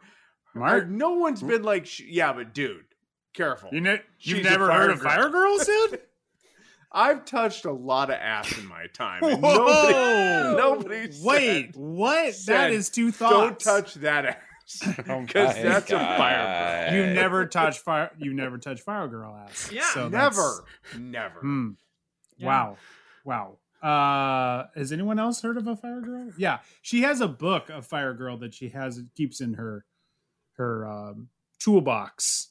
Mark, no one's been like yeah but dude careful you ne- you've never heard of. Fire Girls, dude? [laughs] I've touched a lot of ass in my time and [laughs] Whoa! nobody nobody said- Wait, what? said, that is two thoughts. don't touch that ass [laughs] Oh [laughs] because that's a fire girl You never touch fire. You never touch Fire Girl ass. Yeah. So never never Hmm. Yeah. Wow. Wow. Uh, has anyone else heard of a Fire Girl? Yeah, she has a book of Fire Girl that she has keeps in her her um, toolbox.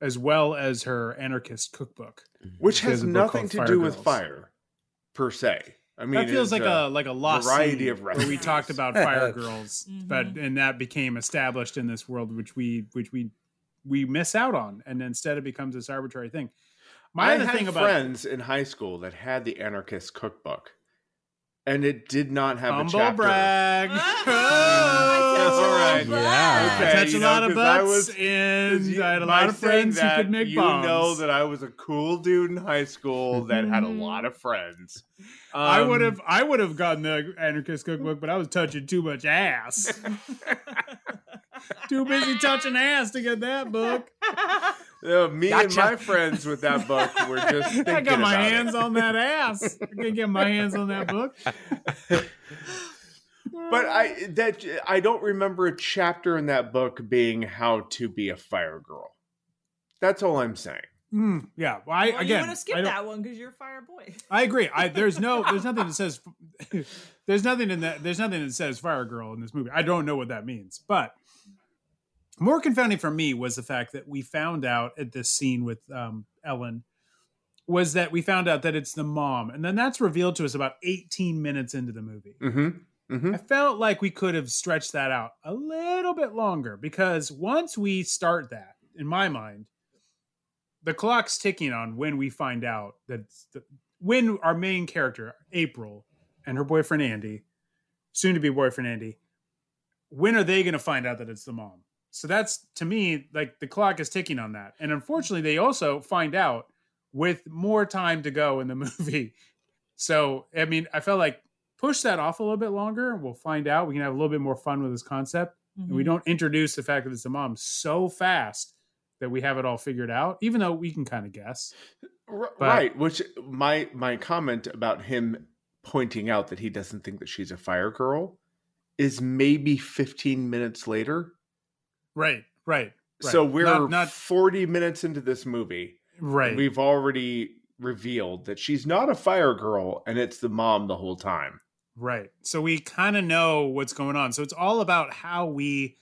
as well as her anarchist cookbook. which has has a book nothing called to do with fire per se. I mean, that feels like a, like a lost variety scene of where we talked about [laughs] fire girls, Mhm. but and that became established in this world, which we which we we miss out on, and instead it becomes this arbitrary thing. My I other had thing about friends in high school that had the anarchist cookbook, and it did not have a chapter. brag. [laughs] Oh, all right. Yeah. I Okay, touch you a know, lot of 'cause I was- and I had a lot of friends who could make you bombs. know that I was a cool dude in high school that had a lot of friends. I would Um, have, I would have gotten the anarchist cookbook, but I was touching too much ass. [laughs] too busy touching ass to get that book. uh, me Gotcha. and my friends with that book were just [laughs] thinking I got my about it. hands on that ass. I can get my hands on that book. [laughs] But I that I don't remember a chapter in that book being how to be a fire girl. That's all I'm saying. Mm, yeah, well, I well, you again, would have I, skipped don't- that one because you're a fire boy. I agree. I there's no there's [laughs] nothing that says [laughs] there's nothing in that there's nothing that says fire girl in this movie. I don't know what that means, but more confounding for me was the fact that we found out at this scene with um, Ellen was that we found out that it's the mom, and then that's revealed to us about 18 minutes into the movie. Mm-hmm. Mm-hmm. I felt like we could have stretched that out a little bit longer because once we start that, in my mind, the clock's ticking on when we find out that the, when our main character, April, and her boyfriend Andy, soon to be boyfriend Andy, when are they going to find out that it's the mom? So that's to me like the clock is ticking on that. And unfortunately, they also find out with more time to go in the [laughs] movie. So, I mean, I felt like push that off a little bit longer. and We'll find out. We can have a little bit more fun with this concept. And we mm-hmm. don't introduce the fact that it's a mom so fast that we have it all figured out, even though we can kind of guess. R- But- right. Which my my comment about him pointing out that he doesn't think that she's a fire girl is maybe 15 minutes later. Right, right. right. So we're not, not 40 minutes into this movie. right. We've already revealed that she's not a fire girl and it's the mom the whole time. Right. So we kind of know what's going on. So it's all about how we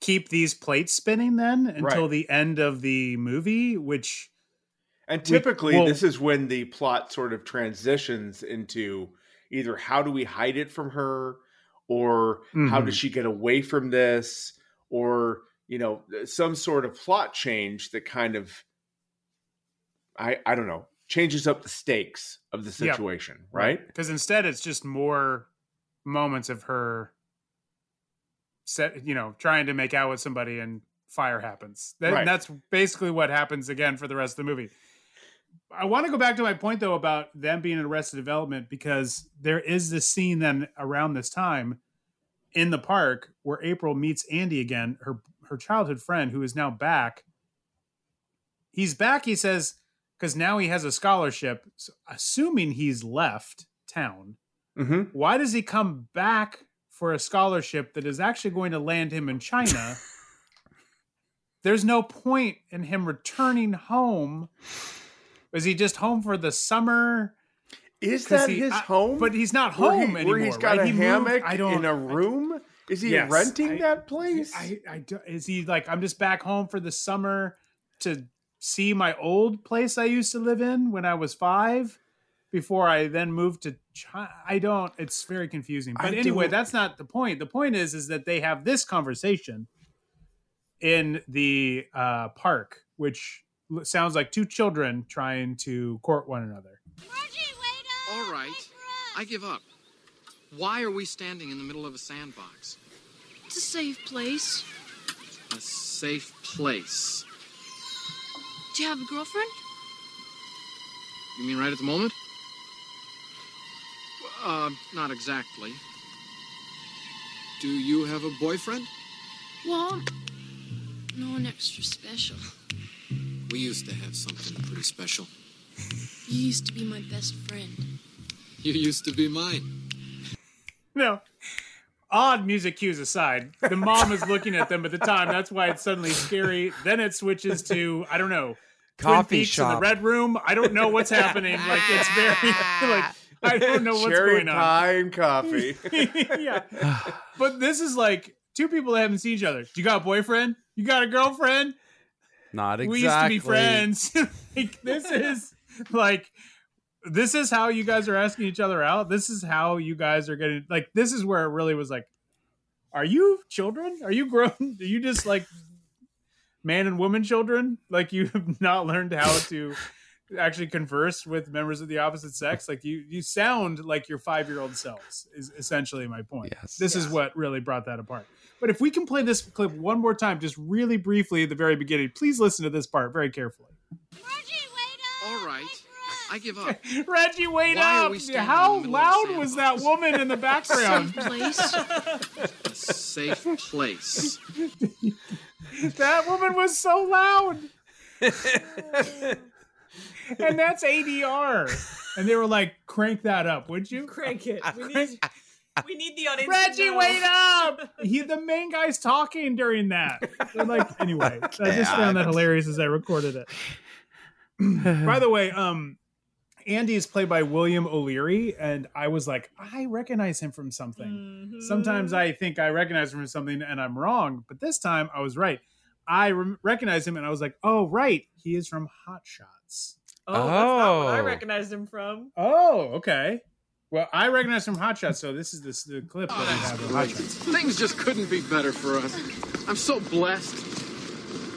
keep these plates spinning then until Right. the end of the movie, which And We- typically, well- this is when the plot sort of transitions into either how do we hide it from her, or how Mhm. does she get away from this, or you know, some sort of plot change that kind of, I I don't know, changes up the stakes of the situation, right? Because instead it's just more moments of her set, you know, trying to make out with somebody and fire happens. That, Right. That's basically what happens again for the rest of the movie. I want to go back to my point though about them being in Arrested Development because there is this scene then around this time in the park where April meets Andy again, her her childhood friend who is now back. He's back, he says, because now he has a scholarship, so assuming he's left town. Mm-hmm. Why does he come back for a scholarship that is actually going to land him in China? [laughs] There's no point in him returning home. Is he just home for the summer? Is that he- his I- home? But he's not Where he- home where anymore. he's got right? a He moved- hammock I don't, in a room. Is he Yes, renting I- that place? I, I, is he like I'm just back home for the summer to see my old place I used to live in when I was five before I then moved to China. I don't. It's very confusing. But I anyway, don't- that's not the point. The point is is that they have this conversation in the uh, park, which sounds like two children trying to court one another. All right, I give up. Why are we standing in the middle of a sandbox? It's a safe place. A safe place. Do you have a girlfriend? You mean right at the moment? Uh, not exactly. Do you have a boyfriend? Well, no one extra special. We used to have something pretty special. You used to be my best friend. You used to be mine. No. Odd music cues aside, the mom is looking at them at the time. That's why it's suddenly scary. Then it switches to I don't know, Twin Coffee Peaks in the red room. I don't know what's [laughs] happening. Like it's very [laughs] like I don't know what's Cherry going on. pie and coffee. [laughs] yeah, but this is like two people that haven't seen each other. You got a boyfriend? You got a girlfriend? Not exactly. we used to be friends. like this is like this is how you guys are asking each other out. This is how you guys are getting like this is where it really was like, are you children? Are you grown? Are you just like man and woman children? Like you [laughs] have not learned how to actually converse with members of the opposite sex? Like you you sound like your five year old selves is essentially my point. Yes. This is what really brought that apart. But if we can play this clip one more time, just really briefly at the very beginning, please listen to this part very carefully. Reggie Wade Up! All right. I give up. [laughs] Reggie, wait Why are up! we standing in How the middle of loud was that woman in the [laughs] background? Safe A safe place. That woman was so loud. [laughs] and that's ADR. And they were like, crank that up, would you? Crank it. We need, we need the audience. to Reggie, know. wait up! [laughs] He, the main guy's talking during that. They're like, anyway, I just found that hilarious as I recorded it. [laughs] By the way, um, Andy is played by William O'Leary, and I was like, I recognize him from something. Mm-hmm. Sometimes I think I recognize him from something, and I'm wrong, but this time I was right. I re- recognize him, and I was like, oh, right, he is from Hot Shots. Oh, that's not what I Oh. recognized him from. Oh, okay. Well, I recognize him from Hot Shots, so this is this the clip that we have of Hot Shots. Things just couldn't be better for us. I'm so blessed.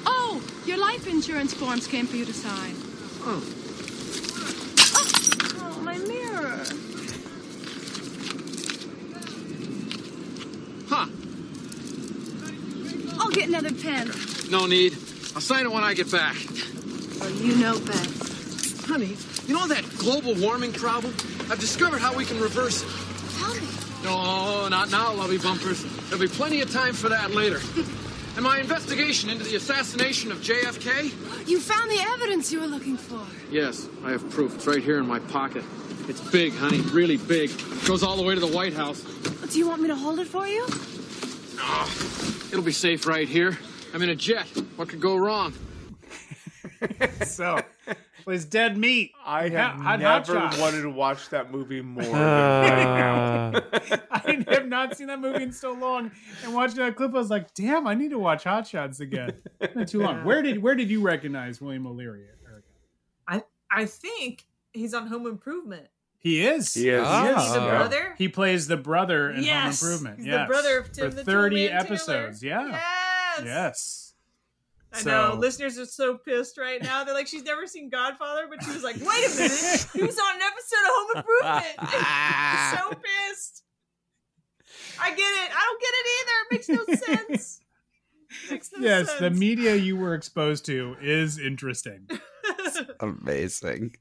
Oh, your life insurance forms came for you to sign. Oh. Oh, my mirror. Huh. I'll get another pen. No need. I'll sign it when I get back. Well, you know best. Honey, you know that global warming problem? I've discovered how we can reverse it. Tell me. No, not now, lovey bumpers. There'll be plenty of time for that later. [laughs] And my investigation into the assassination of JFK? You found the evidence you were looking for. Yes, I have proof. It's right here in my pocket. It's big, honey, really big. Goes all the way to the White House. Do you want me to hold it for you? It'll be safe right here. I'm in a jet. What could go wrong? [laughs] so, plays dead meat. I have Ha- never Shots. wanted to watch that movie more [laughs] than right [laughs] now. I have not seen that movie in so long. And watching that clip, I was like, "Damn, I need to watch Hot Shots again." Not too long. Where did Where did you recognize William O'Leary? Erica? I I think he's on Home Improvement. He is. He is. Oh. Is the brother? He plays the brother in Yes, Home Improvement. he's the brother of Tim for the thirty Toolman Taylor. episodes. Yeah. Yes. Yes. I So- know listeners are so pissed right now. They're like, she's never seen Godfather, but she was like, wait a minute, he was on an episode of Home Improvement. [laughs] so pissed. I get it. I don't get it either. It makes no [laughs] sense. Makes no Yes, the media you were exposed to is interesting. [laughs] Amazing.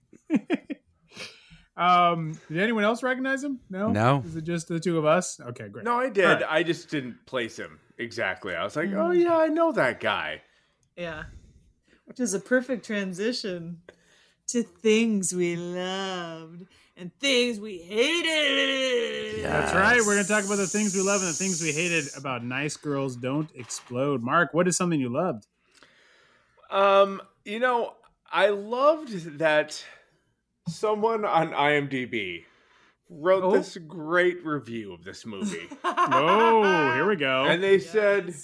Um, did anyone else recognize him? No. No. Is it just the two of us? Okay, great. No, I did. All right. I just didn't place him exactly. I was like, Mm. oh yeah, I know that guy. Yeah. Which is a perfect transition to things we loved and things we hated. That's right. We're going to talk about the things we love and the things we hated about Nice Girls Don't Explode. Mark, what is something you loved? Um, you know, I loved that someone on IMDb wrote Oh. this great review of this movie. [laughs] Oh, here we go. and they said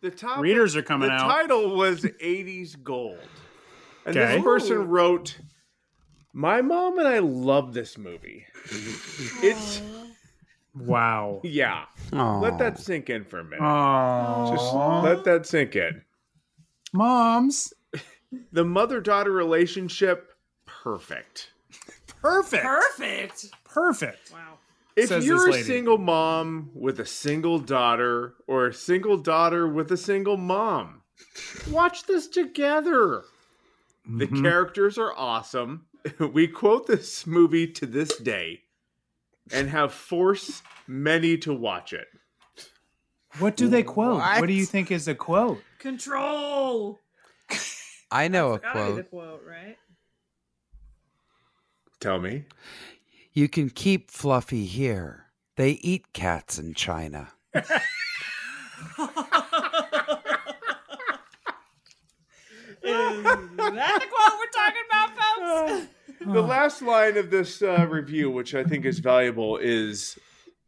the top Readers are coming the out. title was 80s gold. And Okay. this person wrote My mom and I love this movie. it's Wow. yeah. Aw. Let that sink in for a minute. Oh, Just let that sink in. moms. [laughs] The mother-daughter relationship perfect. Perfect. Perfect. Perfect. Wow. If Says you're a single mom with a single daughter or a single daughter with a single mom, watch this together. The Mhm. characters are awesome. [laughs] We quote this movie to this day and have forced many to watch it. What do they quote? What, What? do you think is a quote? Control. I know a Gotta quote. quote, right? Tell me. You can keep Fluffy here. They eat cats in China. Is that the quote we're talking about, folks? The last line of this uh, review, which I think is valuable, is,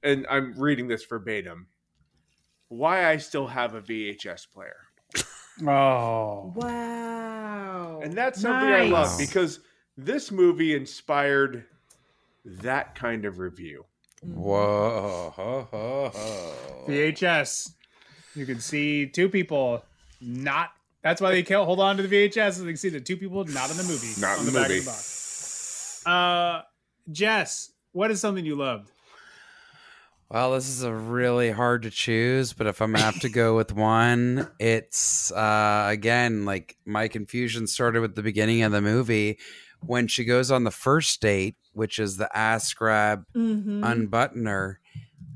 and I'm reading this verbatim, why I still have a VHS player. Oh, Wow. And that's something I love because this movie inspired that kind of review. Whoa. Ho, ho, ho. VHS. You can see two people not. That's why they can't hold on to the VHS. So they can see the two people not in the movie. Not on in the the back movie. of the box. Uh, Jess, what is something you loved? Well, this is a really hard to choose, but if I'm gonna have to go with one, it's uh again like my confusion started with the beginning of the movie when she goes on the first date, which is the ass grab Mhm. unbuttoner.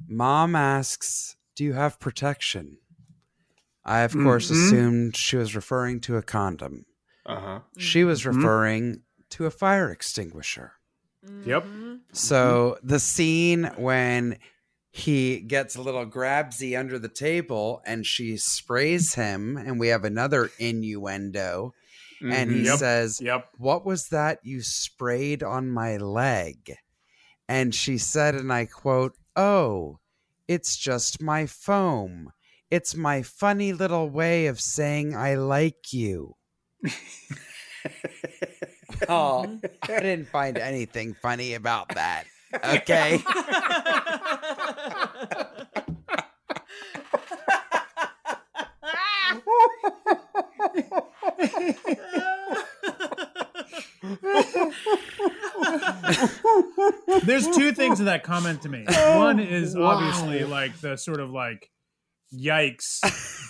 Mom asks, "Do you have protection?" I of course Mhm. assumed she was referring to a condom. Uh huh. She was Mhm. referring to a fire extinguisher. Yep. So the scene when he gets a little grabsy under the table and she sprays him, and we have another innuendo, and he Mhm. Yep. says, Yep. What was that you sprayed on my leg? And she said, and I quote, Oh, it's just my foam. It's my funny little way of saying I like you. [laughs] Oh, I didn't find anything funny about that. Okay. [laughs] [laughs] [laughs] There's two things in that comment to me. One is oh, obviously like the sort of like yikes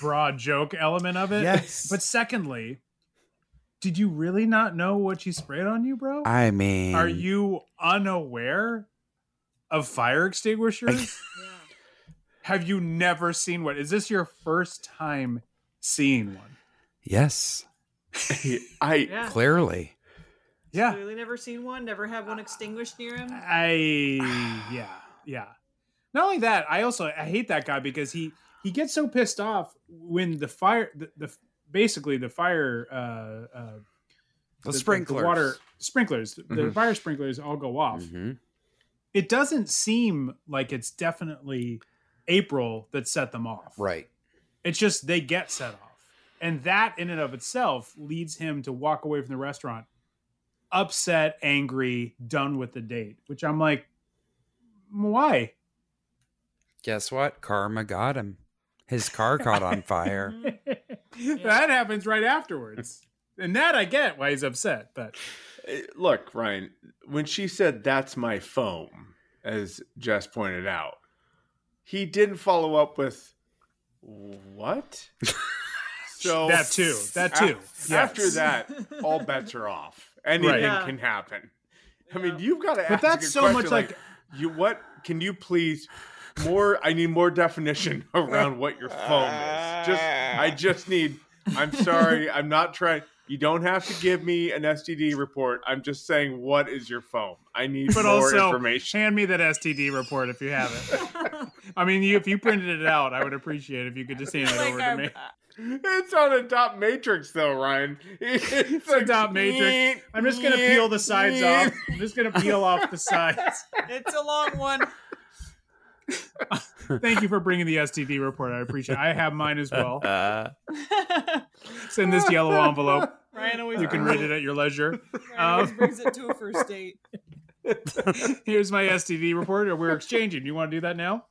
broad joke element of it. Yes. But secondly, did you really not know what she sprayed on you, bro? I mean, Are you unaware of fire extinguishers? [laughs] Have you never seen one? Is this your first time seeing one? Yes, [laughs] I Yeah. clearly. Yeah. Clearly never seen one. Never had one extinguished near him. I yeah yeah. Not only that, I also I hate that guy because he he gets so pissed off when the fire the, the basically the fire uh uh The sprinklers. water sprinklers the Mhm. fire sprinklers all go off. Mhm. It doesn't seem like it's definitely April that set them off. Right. It's just they get set off. And that in and of itself leads him to walk away from the restaurant upset, angry, done with the date, which I'm like, why? Guess what? Karma got him. His car caught on fire. [laughs] [laughs] That happens right afterwards. And that I get why he's upset, but Uh, look, Ryan, when she said that's my foam, as Jess pointed out, he didn't follow up with what? [laughs] So That too, that too, af- After yes. that, all bets are off. Anything Right. Yeah. can happen. I mean, you've got to But that's a so question much like- you. What can you please? More. I need more definition [laughs] around what your phone is. Just. I just need. I'm sorry. I'm not trying. You don't have to give me an STD report. I'm just saying, what is your phone? I need but more also information. hand me that STD report if you have it. [laughs] I mean, you, if you printed it out, I would appreciate it if you could just hand it over to me. It's on a dot matrix, though, Ryan. [laughs] It's, It's a dot matrix. I'm just gonna peel the sides off. I'm just gonna peel off the sides. [laughs] [laughs] It's a long one. Thank you for bringing the STD report. I appreciate. it. I have mine as well. Uh, It's this yellow envelope. Ryan always You can read it at your leisure. Ryan always Um, brings it to a first date. Here's my STD report. Or we're exchanging. You want to do that now?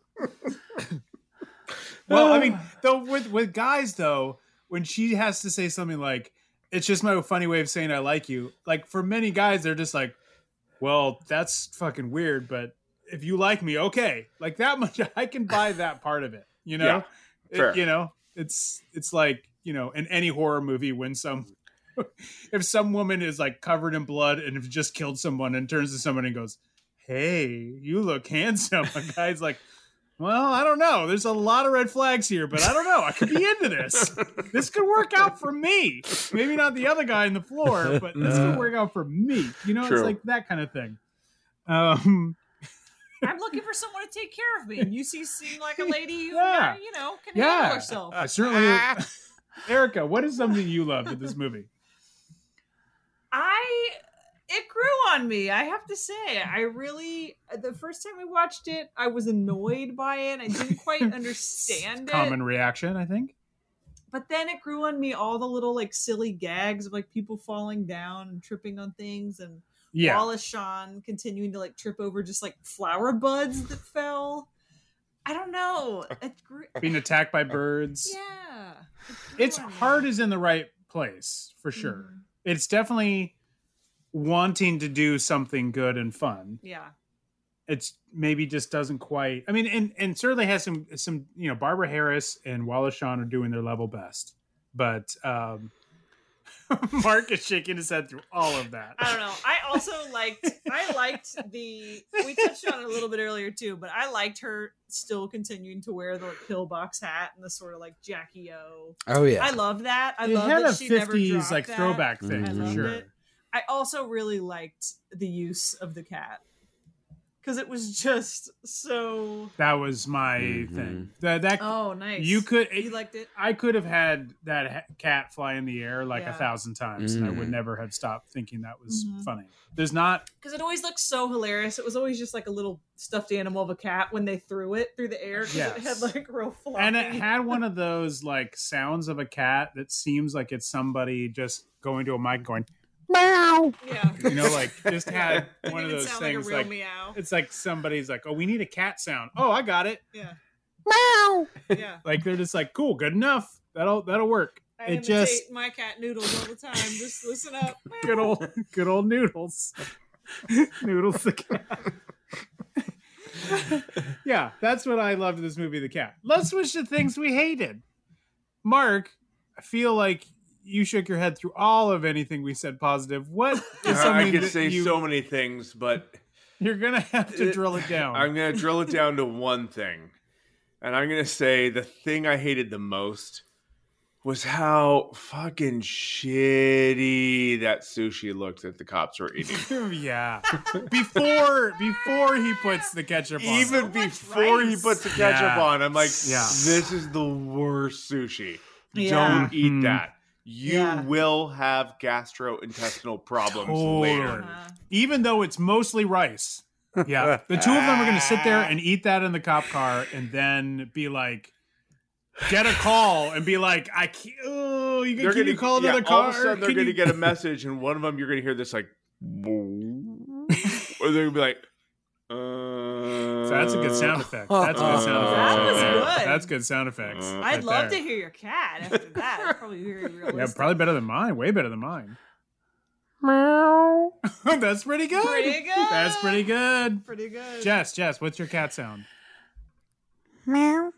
Well, I mean, [sighs] though with with guys though, when she has to say something like, "It's just my funny way of saying I like you," like for many guys, they're just like, "Well, that's fucking weird," but if you like me, okay, like that [laughs] much, I can buy that part of it. You know, Yeah, It- you know, it's it's like you know, in any horror movie when some. [laughs] If some woman is like covered in blood and have just killed someone and turns to someone and goes, hey, you look [laughs] handsome. A guy's like, well, I don't know. There's a lot of red flags here, but I don't know. I could be into this. [laughs] This could work out for me. Maybe not the other guy in the floor, but this could work out for me. You know, True. it's like that kind of thing. Um, [laughs] I'm looking for someone to take care of me, and you see, seem like a lady who, Yeah. uh, you know, can handle yeah, herself. I certainly. Erica, what is something you loved in this movie? I it grew on me. I have to say, I really the first time we watched it, I was annoyed by it. I didn't quite [laughs] understand it. Common reaction, I think. but then it grew on me all the little like silly gags of like people falling down and tripping on things and Yeah. Wallace Shawn continuing to like trip over just like flower buds that fell. I don't know. It grew, Being attacked by birds. yeah. it Its heart is in the right place for sure. Mhm. It's definitely wanting to do something good and fun. Yeah. It's maybe just doesn't quite. I mean, and and certainly has some some you know Barbara Harris and Wallace Shawn are doing their level best, but um, [laughs] Mark is shaking his head through all of that. I don't know. I also liked I liked the we touched on it a little bit earlier too, but I liked her still continuing to wear the like, pillbox hat and the sort of like Jackie O. Oh yeah. I love that. I it love had that a she never fifties dropped like that. throwback thing I for loved sure. it. I also really liked the use of the cat because it was just so. That was my Mhm. thing. That that Oh, nice. you could You liked it. I could have had that ha- cat fly in the air like a thousand times, and I would Mhm. never have stopped thinking that was Mhm. funny. There's not. because it always looked so hilarious. It was always just like a little stuffed animal of a cat when they threw it through the air. 'cause it had like real floppy. And it had one of those like sounds of a cat that seems like it's somebody just going to a mic going meow. yeah. You know, like [laughs] just had one of those things like a real like meow. it's like somebody's like, oh, we need a cat sound. Oh, I got it. Yeah. Meow. Yeah. [laughs] Like they're just like, cool, good enough. That'll that'll work. I it imitate just my cat noodles all the time. Just listen up. [laughs] good old good old noodles. noodles the cat. yeah, that's what I loved in this movie, The Cat. Let's switch to things we hated. Mark, I feel like you shook your head through all of anything we said positive. What [laughs] is I could that say you, so many things, but [laughs] you're gonna have to drill it down? I'm going to drill it down to [laughs] one thing. And I'm going to say the thing I hated the most was how fucking shitty that sushi looked that the cops were eating. yeah. Before before he puts the ketchup on. Even much before he puts the ketchup Yeah. on, I'm like, Yeah. this is the worst sushi. Yeah. Don't eat Mhm. that. You Yeah. will have gastrointestinal problems Totally. later. Uh-huh. even though it's mostly rice. Yeah. The two of them are going to sit there and eat that in the cop car and then be like, get a call and be like, I can't, oh, you They're can, gonna you call yeah, another all car? of a sudden they're gonna you- get a [laughs] message, and one of them you're gonna hear this like, [laughs] or they're gonna be like, uh, So that's a good sound effect. That's a good sound effect. That right was there. good. That's good sound effects. Uh, I'd right love there. to hear your cat after that. That's [laughs] probably very realistic. Yeah, probably better than mine. Way better than mine. Meow. [laughs] That's pretty good. Pretty good. That's pretty good. Pretty good. Jess, Jess, what's your cat sound? Meow.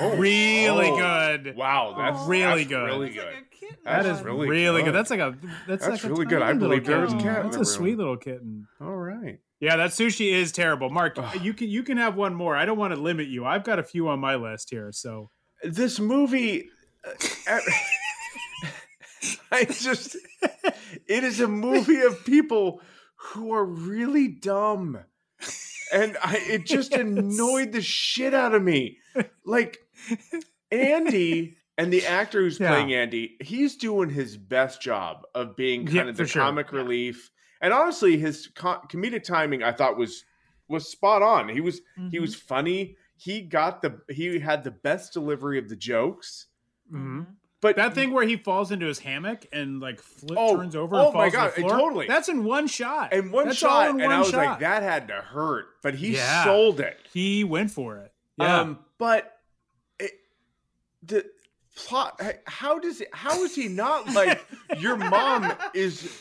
oh, Really oh, good. Wow, that's Really that's good. Really It's like good. a kitten That is really, really good. good. That's like a that's, That's like a really good. I believe there was a cat in That's the a room. sweet little kitten. All right. Yeah, that sushi is terrible. Mark, Ugh. you can you can have one more. I don't want to limit you. I've got a few on my list here. So This movie, uh, [laughs] I just, it is a movie of people who are really dumb, and I it just [laughs] Yes. annoyed the shit out of me. Like Andy and the actor who's Yeah. playing Andy, he's doing his best job of being kind Yeah, of the sure. comic relief, and honestly, his co- comedic timing I thought was was spot on. He was he Mhm. was funny. He got the he had the best delivery of the jokes. Mhm. But that thing where he falls into his hammock and like flip, Oh, turns over oh and my falls to God, the floor. totally. That's in one shot. in one That's shot, in and one I was shot. like, that had to hurt, but he Yeah. sold it. He went for it. Yeah. Um, but it, the plot, how does it? How is he not like [laughs] your mom is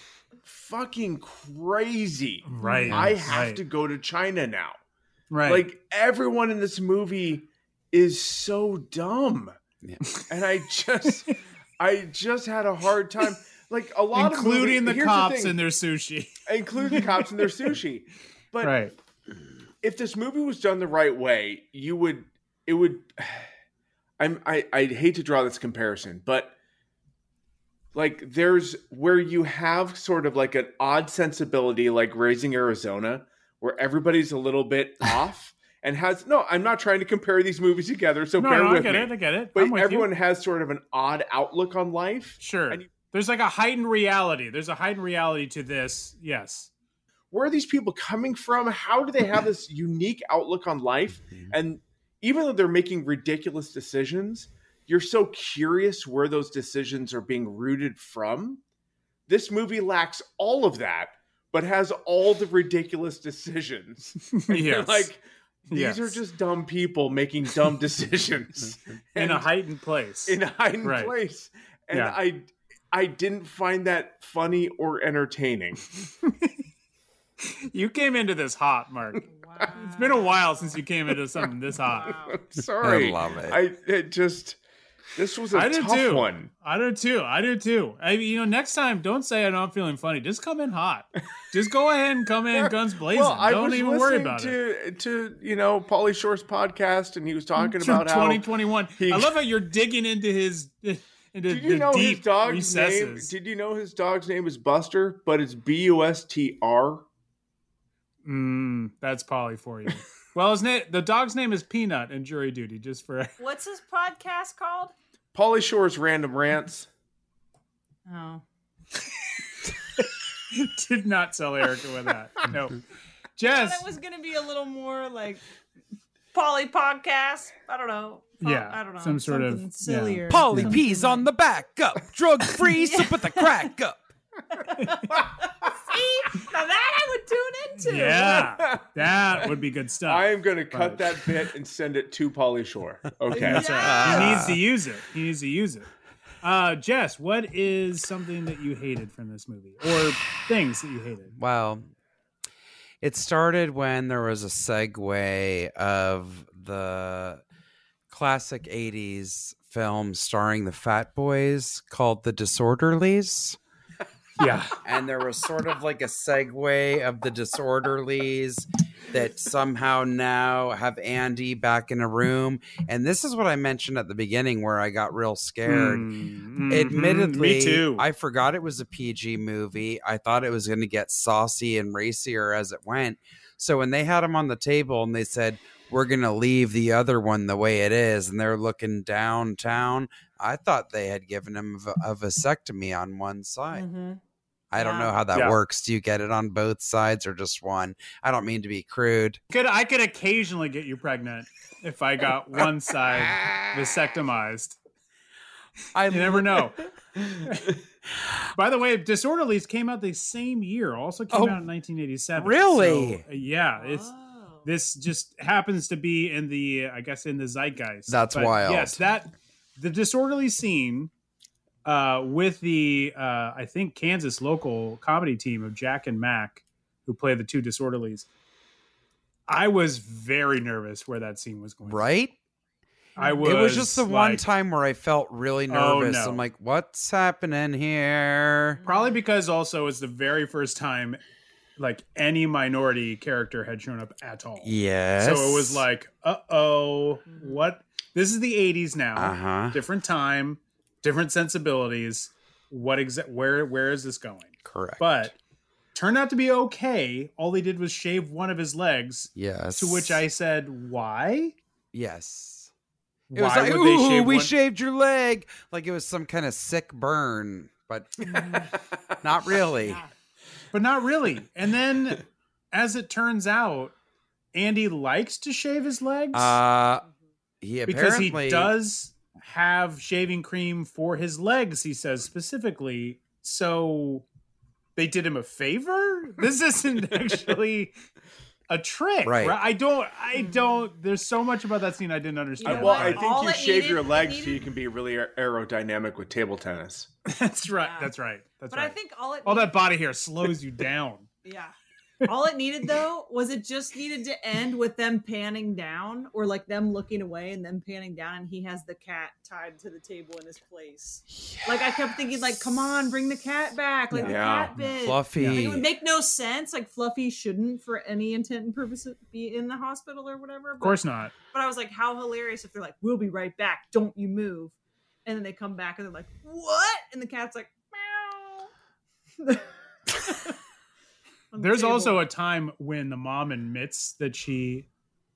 fucking crazy? right. I have right, to go to China now. Right. Like everyone in this movie is so dumb. Yeah. And I just [laughs] I just had a hard time. Like a lot including of the movies, here's cops thing, and their sushi. including the cops and their [laughs] sushi. But right. if this movie was done the right way, you would it would [sighs] I'm I I hate to draw this comparison, but like there's where you have sort of like an odd sensibility like raising Arizona where everybody's a little bit [laughs] off and has no I'm not trying to compare these movies together so No, bear no, I get me. it. I get it. But with everyone you. has sort of an odd outlook on life. Sure. and you- There's like a heightened reality. There's a heightened reality to this. Yes. where are these people coming from? How do they have this [laughs] unique outlook on life? Mm-hmm. And even though they're making ridiculous decisions, you're so curious where those decisions are being rooted from. This movie lacks all of that, but has all the ridiculous decisions. [laughs] [laughs] And Yes. like these Yes. are just dumb people making dumb [laughs] decisions in a And- heightened place. in a heightened Right. place. And Yeah. I I didn't find that funny or entertaining. you came into this hot, Mark. It's been a while since you came into something this hot. Sorry. I love it. I it just this was a I do tough too. one. I do too. I do too. I you know, next time, don't say I'm not feeling funny. Just come in hot. [laughs] Just go ahead and come in guns blazing. Well, I don't even worry about it. to to you know Pauly Shore's podcast, and he was [laughs] talking about how 2021. he- I love how you're digging into his [laughs] into Did you the know deep his dog's name? recesses. Did you know his dog's name is Buster, but it's B U S T R? Mm, that's Pauly for you. Well, his name, the dog's name is Peanut in Jury Duty. Just for [laughs] What's his podcast called? Pauly Shore's random rants. Oh. [laughs] did not sell Erica with that. No, I Jess. thought it was gonna be a little more like Pauly podcast. I don't know. Po- Yeah, I don't know. some sort of- something yeah. sillier. Pauly Something P's on the back up, drug free, so [laughs] put the crack up. See, now that I would tune into. Yeah, [laughs] that would be good stuff. I am going to cut Right. that bit and send it to Pauly Shore. Okay. That's right. He needs to use it. He needs to use it. Uh, Jess, what is something that you hated from this movie, or things that you hated? Well, it started when there was a segue of the classic 80s film starring the Fat Boys called The Disorderlies. Yeah. [laughs] And there was sort of like a segue of the Disorderlies that somehow now have Andy back in a room. And this is what I mentioned at the beginning where I got real scared. Mhm. Admittedly, me too. I forgot it was a PG movie. I thought it was going to get saucy and racier as it went. So when they had him on the table and they said, "We're going to leave the other one the way it is," and they're looking downtown, I thought they had given him a, a vasectomy on one side. Mm-hmm. I don't know how that Yeah. works. Do you get it on both sides or just one? I don't mean to be crude. could I could occasionally get you pregnant if I got one side vasectomized. I You never know. [laughs] [laughs] By the way, Disorderlies came out the same year. Also came Oh, out in 1987. really? So, uh, yeah, it's Oh. this just happens to be in the I guess in the zeitgeist. That's wild. Yes, that the disorderly scene uh, with the uh, I think Kansas local comedy team of Jack and Mac who play the two disorderlies. I was very nervous where that scene was going. Right? I was. it was just the one time where I felt really Oh, nervous. no. I'm like, what's happening here? Probably because also it's the very first time like any minority character had shown up at all. Yes. So it was like, uh oh, what? This is the 80s now. Uh-huh. Different time, different sensibilities. What exact? Where where is this going? correct. But turned out to be okay. All he did was shave one of his legs. yes. To which I said, why? yes. It Why was like, would they ooh, shave we one- shaved your leg. Like it was some kind of sick burn, but not really. [laughs] But not really. And then, as it turns out, Andy likes to shave his legs. Uh, he because apparently he does have shaving cream for his legs he says specifically so they did him a favor this isn't [laughs] actually a trick Right. i don't i don't there's so much about that scene i didn't understand know well, what? I think All you shave needed- your it legs so you can be really aerodynamic with table tennis. [laughs] that's right Yeah. that's right that's But right I think all it all needed- that body hair slows you down Yeah. All it needed though was it just needed to end with them panning down or like them looking away and then panning down and he has the cat tied to the table in his place. Like I kept thinking like come on bring the cat back like the cat bit. Fluffy. Like, it would make no sense like Fluffy shouldn't for any intent and purpose be in the hospital or whatever. of course not But I was like how hilarious if they're like we'll be right back don't you move. And then they come back and they're like what? And the cat's like meow. [laughs] [laughs] On the there's also a time when the mom admits that she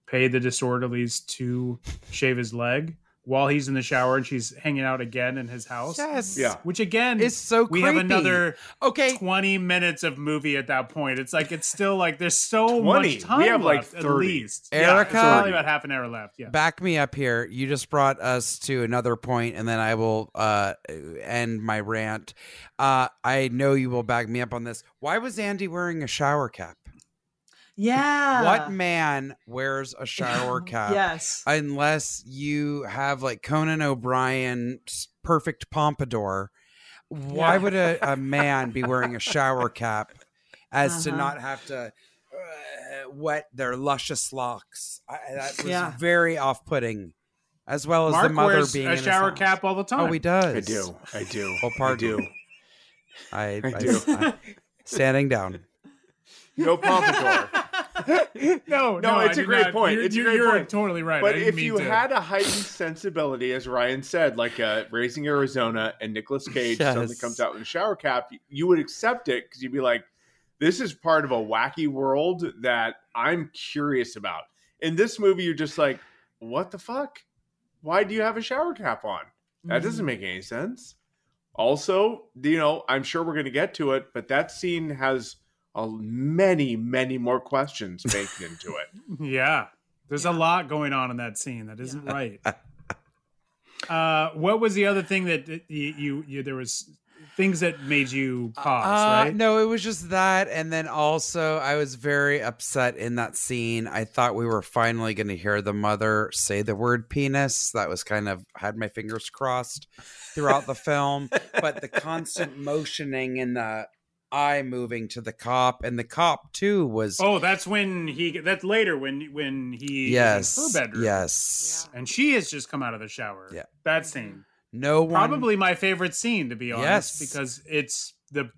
paid the disorderlies to shave his leg while he's in the shower and she's hanging out again in his house. Yes. Yeah. Which again is so we have another Okay. 20 minutes of movie at that point. It's like it's still like there's so 20. much time We have, like, left, at least. yeah, Erica? it's probably about half an hour left. Yeah. Back me up here. You just brought us to another point, and then I will uh, end my rant. Uh, I know you will back me up on this. Why was Andy wearing a shower cap? Yeah. What man wears a shower [laughs] cap? Yes. Unless you have like Conan O'Brien's perfect pompadour. Why Yeah. would a, a [laughs] man be wearing a shower cap as to Uh-huh. not have to uh, wet their luscious locks? I, that was Yeah. very off putting. As well as Mark the mother wears being a in shower house. cap all the time. Oh, he does. I do. I do. Oh, I pardon. do. I, [laughs] I I- do. I- standing down. No pompadour. [laughs] no, no, No, it's a great not. point. You're, It's you're- great you're point. totally right. But if you to- had a heightened sensibility, as Ryan said, like uh, Raising Arizona and Nicolas [laughs] Cage, something Yes. comes out in a shower cap, you would accept it because you'd be like, this is part of a wacky world that I'm curious about. In this movie, you're just like, what the fuck? Why do you have a shower cap on? That Mm-hmm. doesn't make any sense. Also, you know, I'm sure we're going to get to it, but that scene has a, many, many more questions baked into it. [laughs] Yeah. There's a lot going on in that scene that isn't right. [laughs] Uh, what was the other thing that that you, you, you there was things that made you pause, Uh, right? No, it was just that. And then also, I was very upset in that scene. I thought we were finally going to hear the mother say the word penis. That was kind of had my fingers crossed throughout the film. But the constant motioning and the eye moving to the cop, and the cop too was. Oh, that's when he. That's later when when he. yes. In her bedroom. Yes. And she has just come out of the shower. Yeah. That scene. No one. Probably my favorite scene, to be honest, Yes. because it's the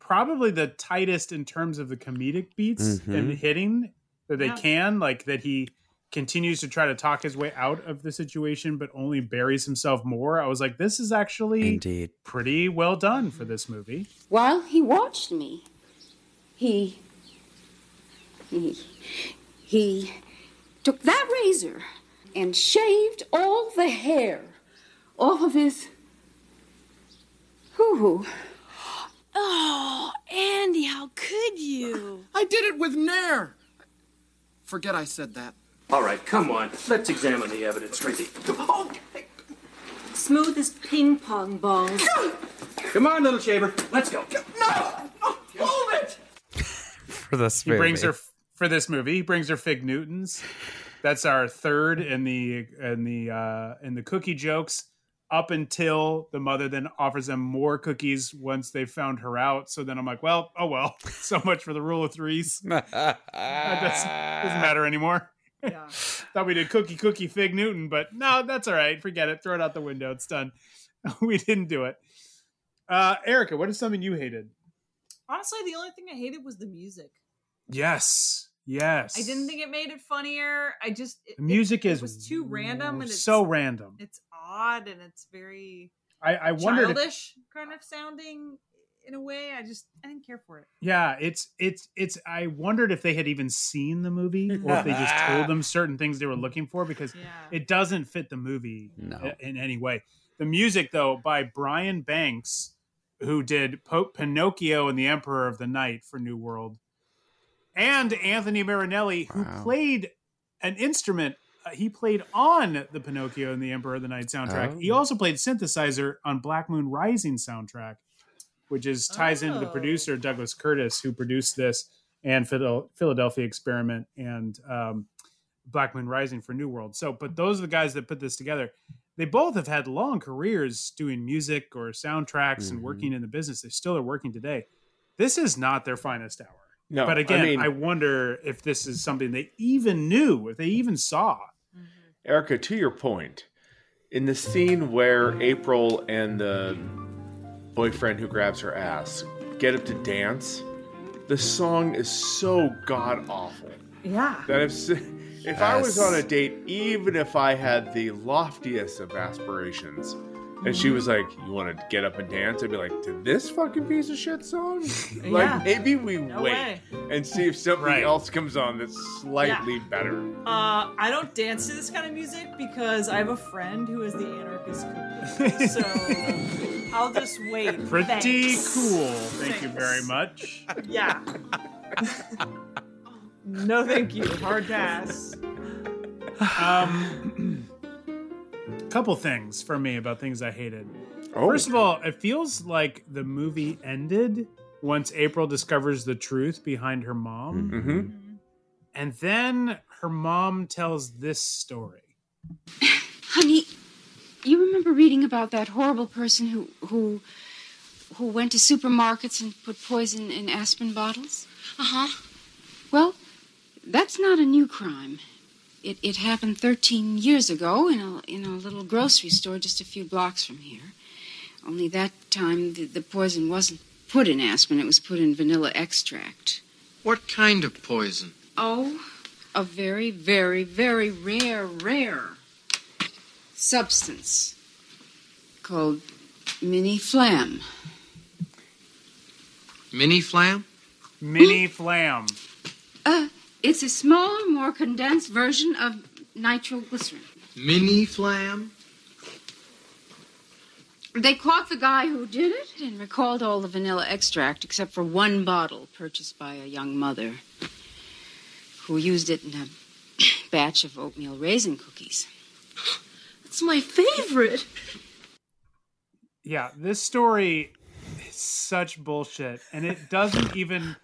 probably the tightest in terms of the comedic beats Mhm. and hitting that they Yeah. can. Like that he continues to try to talk his way out of the situation, but only buries himself more. I was like, this is actually Indeed. pretty well done for this movie. While he watched me, he. he. he took that razor and shaved all the hair off of his. hoo hoo. Oh, Andy, how could you? I did it with Nair. Forget I said that. All right, come on. Let's examine the evidence, Tracy. Oh, Smooth as ping pong balls. come on, little shaver. Let's go. No! Hold it! [laughs] For this movie. He movie. brings her for this movie. He brings her fig Newtons. That's our third in the in the uh, in the cookie jokes. Up until the mother then offers them more cookies once they found her out. So then I'm like, well, oh well. [laughs] So much for the rule of threes. [laughs] That doesn't, doesn't matter anymore. Yeah. [laughs] Thought we did cookie cookie fig Newton, but no, that's all right. Forget it. Throw it out the window. It's done. [laughs] we didn't do it. Uh, Erica, what is something you hated? Honestly, the only thing I hated was the music. Yes. Yes. I didn't think it made it funnier. I just it, The music it, is it was too random and it's so random. It's odd and it's very I, I wondered if, kind of sounding in a way. I just I didn't care for it. yeah, it's it's it's I wondered if they had even seen the movie [laughs] or if they just told them certain things they were looking for because Yeah. it doesn't fit the movie No. i- in any way. The music though by Brian Banks who did po- Pinocchio and the Emperor of the Night for New World and Anthony Marinelli who Wow. played an instrument uh, he played on the Pinocchio and the Emperor of the Night soundtrack. He Oh. also played synthesizer on Black Moon Rising soundtrack, which is ties into the Oh. producer Douglas Curtis, who produced this and Philadelphia Experiment and um, Black Moon Rising for New World. So, but those are the guys that put this together. They both have had long careers doing music or soundtracks and Mm-hmm. Mhm. working in the business. They still are working today. This is not their finest hour. No, but again, I I, wonder if this is something they even knew, if they even saw. Erica, to your point, in the scene where April and the boyfriend who grabs her ass get up to dance, the song is so god awful Yeah. that if s- if I was on a date, even if I had the loftiest of aspirations, and she was like, "You want to get up and dance?" I'd be like, "To this fucking piece of shit song?" [laughs] Yeah. like maybe we No wait way. and see if something Right. else comes on that's slightly better. Uh, I don't dance to this kind of music because I have a friend who is the anarchist cookie. So [laughs] I'll just wait. Pretty Thanks. cool. Thank you very much. Yeah. no, thank you. Hard pass. Um, couple things for me about things I hated. Oh. First of all, it feels like the movie ended once April discovers the truth behind her mom, Mm-hmm. and then her mom tells this story. [laughs] Honey, you remember reading about that horrible person who who who went to supermarkets and put poison in aspirin bottles? Uh-huh. Well, that's not a new crime. It it happened 13 years ago in a in a little grocery store just a few blocks from here. Only that time the, the poison wasn't put in aspirin, it was put in vanilla extract. What kind of poison? Oh, a very, very, very rare, rare substance called mini flam. Mini flam? Mini flam. Uh, it's a smaller, more condensed version of nitroglycerin. Mini flam? They caught the guy who did it and recalled all the vanilla extract except for one bottle purchased by a young mother who used it in a [clears throat] batch of oatmeal raisin cookies. That's my favorite. Yeah, this story is such bullshit, and it doesn't even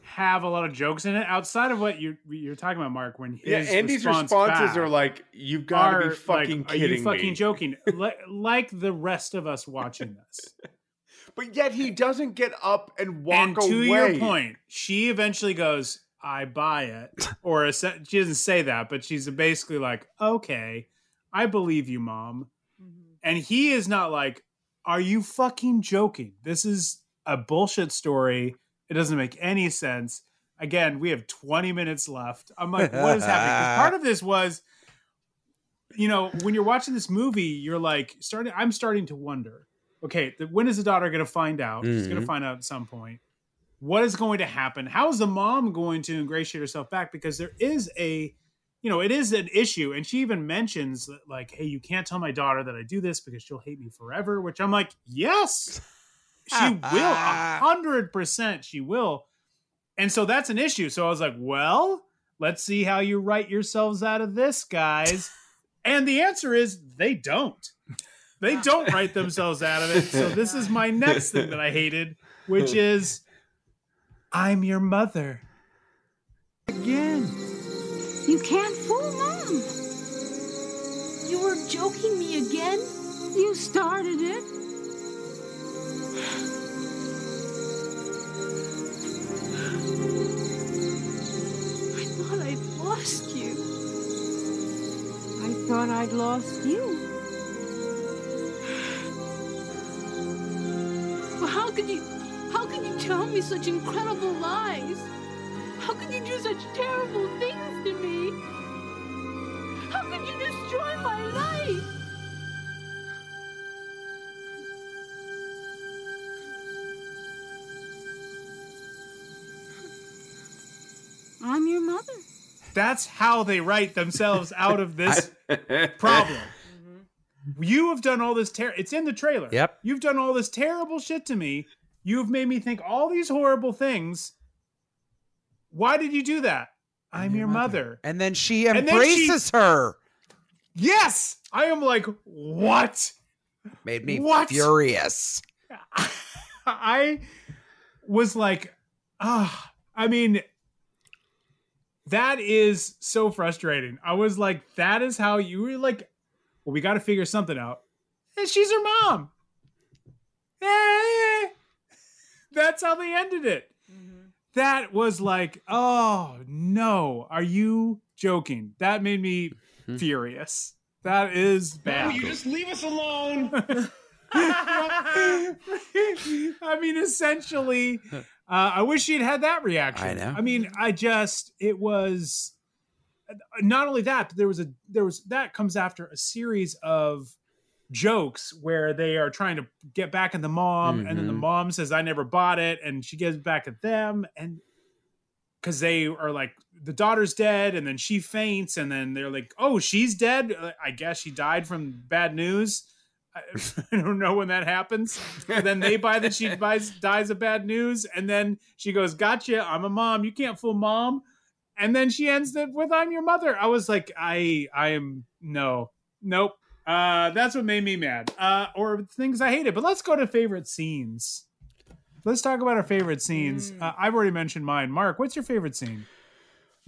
have a lot of jokes in it outside of what you're you're talking about, Mark. When Yeah, his Andy's response responses are like, "You've got to are be like, fucking Are kidding you fucking me!" joking? like, like the rest of us watching this. [laughs] But yet he doesn't get up and walk and to away. your point, she eventually goes, "I buy it," or a se- she doesn't say that, but she's basically like, "Okay, I believe you, mom." Mm-hmm. And he is not like, "Are you fucking joking? This is a bullshit story. It doesn't make any sense." Again, we have 20 minutes left. I'm like, what is happening? 'Cause part of this was, you know, when you're watching this movie, you're like starting. I'm starting to wonder. Okay, the, when is the daughter going to find out? She's going to mm-hmm. find out at some point. What is going to happen? How is the mom going to ingratiate herself back? Because there is a, you know, it is an issue, and she even mentions that, like, "Hey, you can't tell my daughter that I do this because she'll hate me forever." Which I'm like, yes, she [laughs] will, a hundred percent, she will. And so that's an issue. So I was like, well, let's see how you write yourselves out of this, guys. and the answer is they don't. They [laughs] don't write themselves out of it. So this is my next thing that I hated, which is I'm your mother. Again. You can't fool Mom. You were joking me again? You started it. I thought I'd lost you. I thought I'd lost you. Well, how could you how could you tell me such incredible lies? How could you do such terrible things to me? How could you destroy my life? I'm your mother. That's how they write themselves out of this [laughs] problem. Mm-hmm. You have done all this ter- it's in the trailer. Yep. You've done all this terrible shit to me. You've made me think all these horrible things. Why did you do that? I'm, your mother. And then she And then she- embraces her. Yes. I am like, what? Made me What? furious. [laughs] I was like, ah, I mean, that is so frustrating. I was like, that is how you were like, well, we got to figure something out. And she's her mom. Eh. That's how they ended it. That was like, oh no, are you joking? That made me furious. That is bad. you just leave us alone. [laughs] [laughs] I mean, essentially, uh, I wish she'd had that reaction. I know. I mean, I just it was not only that, but there was a there was that comes after a series of jokes where they are trying to get back at the mom, and then the Mhm. mom says, "I never bought it," and she gets back at them, and because they are like the daughter's dead and then she faints and then they're like oh she's dead? Uh, i guess she died from bad news? I, [laughs] I don't know when that happens. And then they buy that she [laughs] buys dies of bad news and then she goes gotcha i'm a mom. You can't fool mom. And then she ends it with i'm your mother. I was like i i am no. Nope uh that's what made me mad uh or things i hated but let's go to favorite scenes let's talk about our favorite scenes uh, i've already mentioned mine mark what's your favorite scene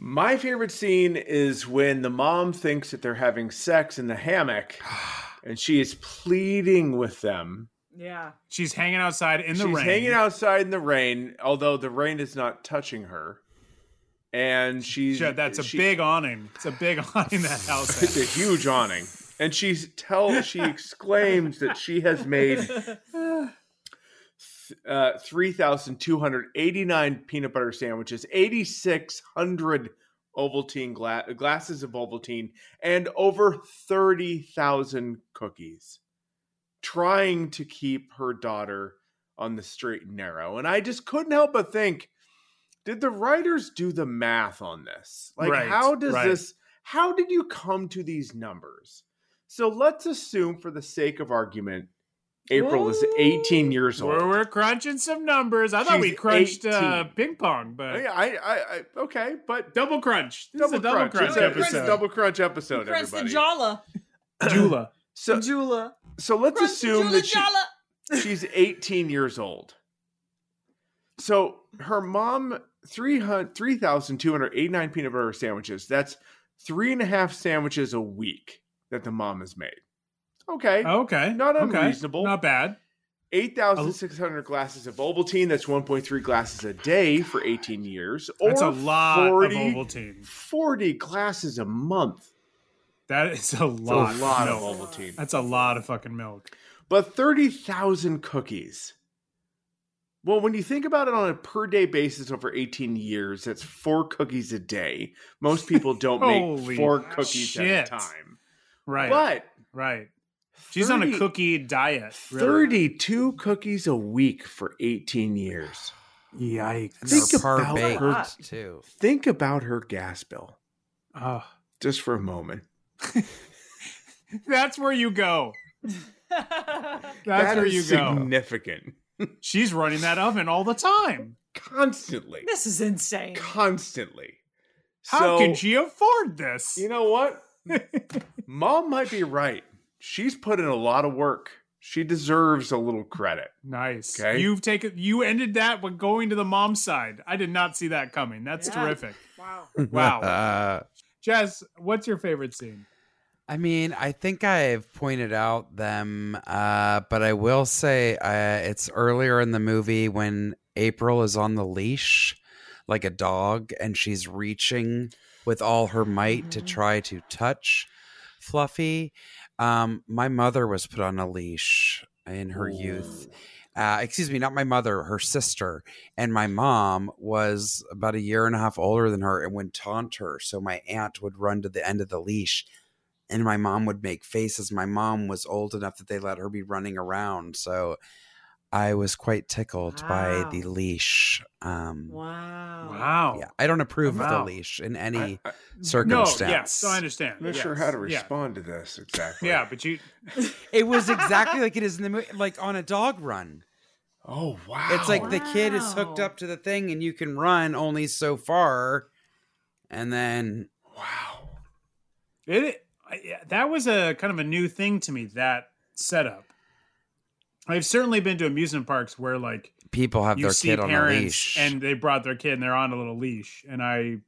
My favorite scene is when the mom thinks that they're having sex in the hammock [sighs] and she is pleading with them. Yeah. She's hanging outside in the She's rain. hanging outside in the rain, although the rain is not touching her. And she's Sure, that's a she- big awning. It's a big [laughs] awning that [laughs] house. It's a huge awning. And she tell she exclaims that she has made uh, 3,289 peanut butter sandwiches, 8,600 Ovaltine gla- glasses of Ovaltine, and over 30,000 cookies, trying to keep her daughter on the straight and narrow. And I just couldn't help but think, did the writers do the math on this? Like, Right, how does right. this, how did you come to these numbers? So let's assume, for the sake of argument, April is 18 years old. We're, we're crunching some numbers. I thought we She's crunched uh, ping pong, but I, I, I, I- okay, but double crunch. This is a double crunch It's a- it's a episode. double crunch episode, Crunch the everybody. Jala. [clears throat] Joola. So, Joola. so let's Crunch assume Joola that she, Jala. [laughs] she's 18 years old. So her mom, 300 3,289 peanut butter sandwiches. That's three and a half sandwiches a week that the mom has made. Okay. Okay. Not okay. unreasonable. Not bad. 8,600 glasses of Ovaltine. That's 1.3 glasses a day for 18 years. That's a lot 40, of Ovaltine. 40 glasses a month. That is a lot. a lot of milk. Ovaltine. That's a lot of fucking milk. But 30,000 cookies. Well, when you think about it on a per day basis over 18 years, that's four cookies a day. Most people don't make [laughs] four cookies at shit. a time. Right. But Right. She's on a cookie diet. really. 32 cookies a week for 18 years. Yikes. And Think they're par about her- baked too. Think about her gas bill Oh, just for a moment. [laughs] that's where you go. [laughs] That's That where is you go. significant. [laughs] She's running that oven all the time. Constantly. This is insane. Constantly. How So- can she afford this? You know what? Mom might be right. She's put in a lot of work. She deserves a little credit. Nice. Okay. You've taken you ended that with going to the mom side. I did not see that coming. That's Yeah. terrific. Wow. [laughs] Wow. Uh, Jess, what's your favorite scene? I mean, I think I've pointed out them, uh, but I will say uh, it's earlier in the movie when April is on the leash like a dog and she's reaching with all her might to try to touch Fluffy. Um, my mother was put on a leash in her youth. Uh, excuse me, not my mother, her sister. And my mom was about a year and a half older than her and would taunt her. So my aunt would run to the end of the leash and my mom would make faces. My mom was old enough that they let her be running around. So I was quite tickled by the leash. Um, Wow. Wow. yeah, I don't approve of the leash in any I- I- circumstance. No, yes, so I understand. I'm not sure how to yeah. respond to this [laughs] exactly. Yeah, but you [laughs] It was exactly like it is in the movie, like on a dog run. Oh wow. It's like the kid is hooked up to the thing and you can run only so far. And then wow. It I- yeah, that was a kind of a new thing to me that setup. I've certainly been to amusement parks where like people have their kid on a leash. and they brought their kid and they're on a little leash and I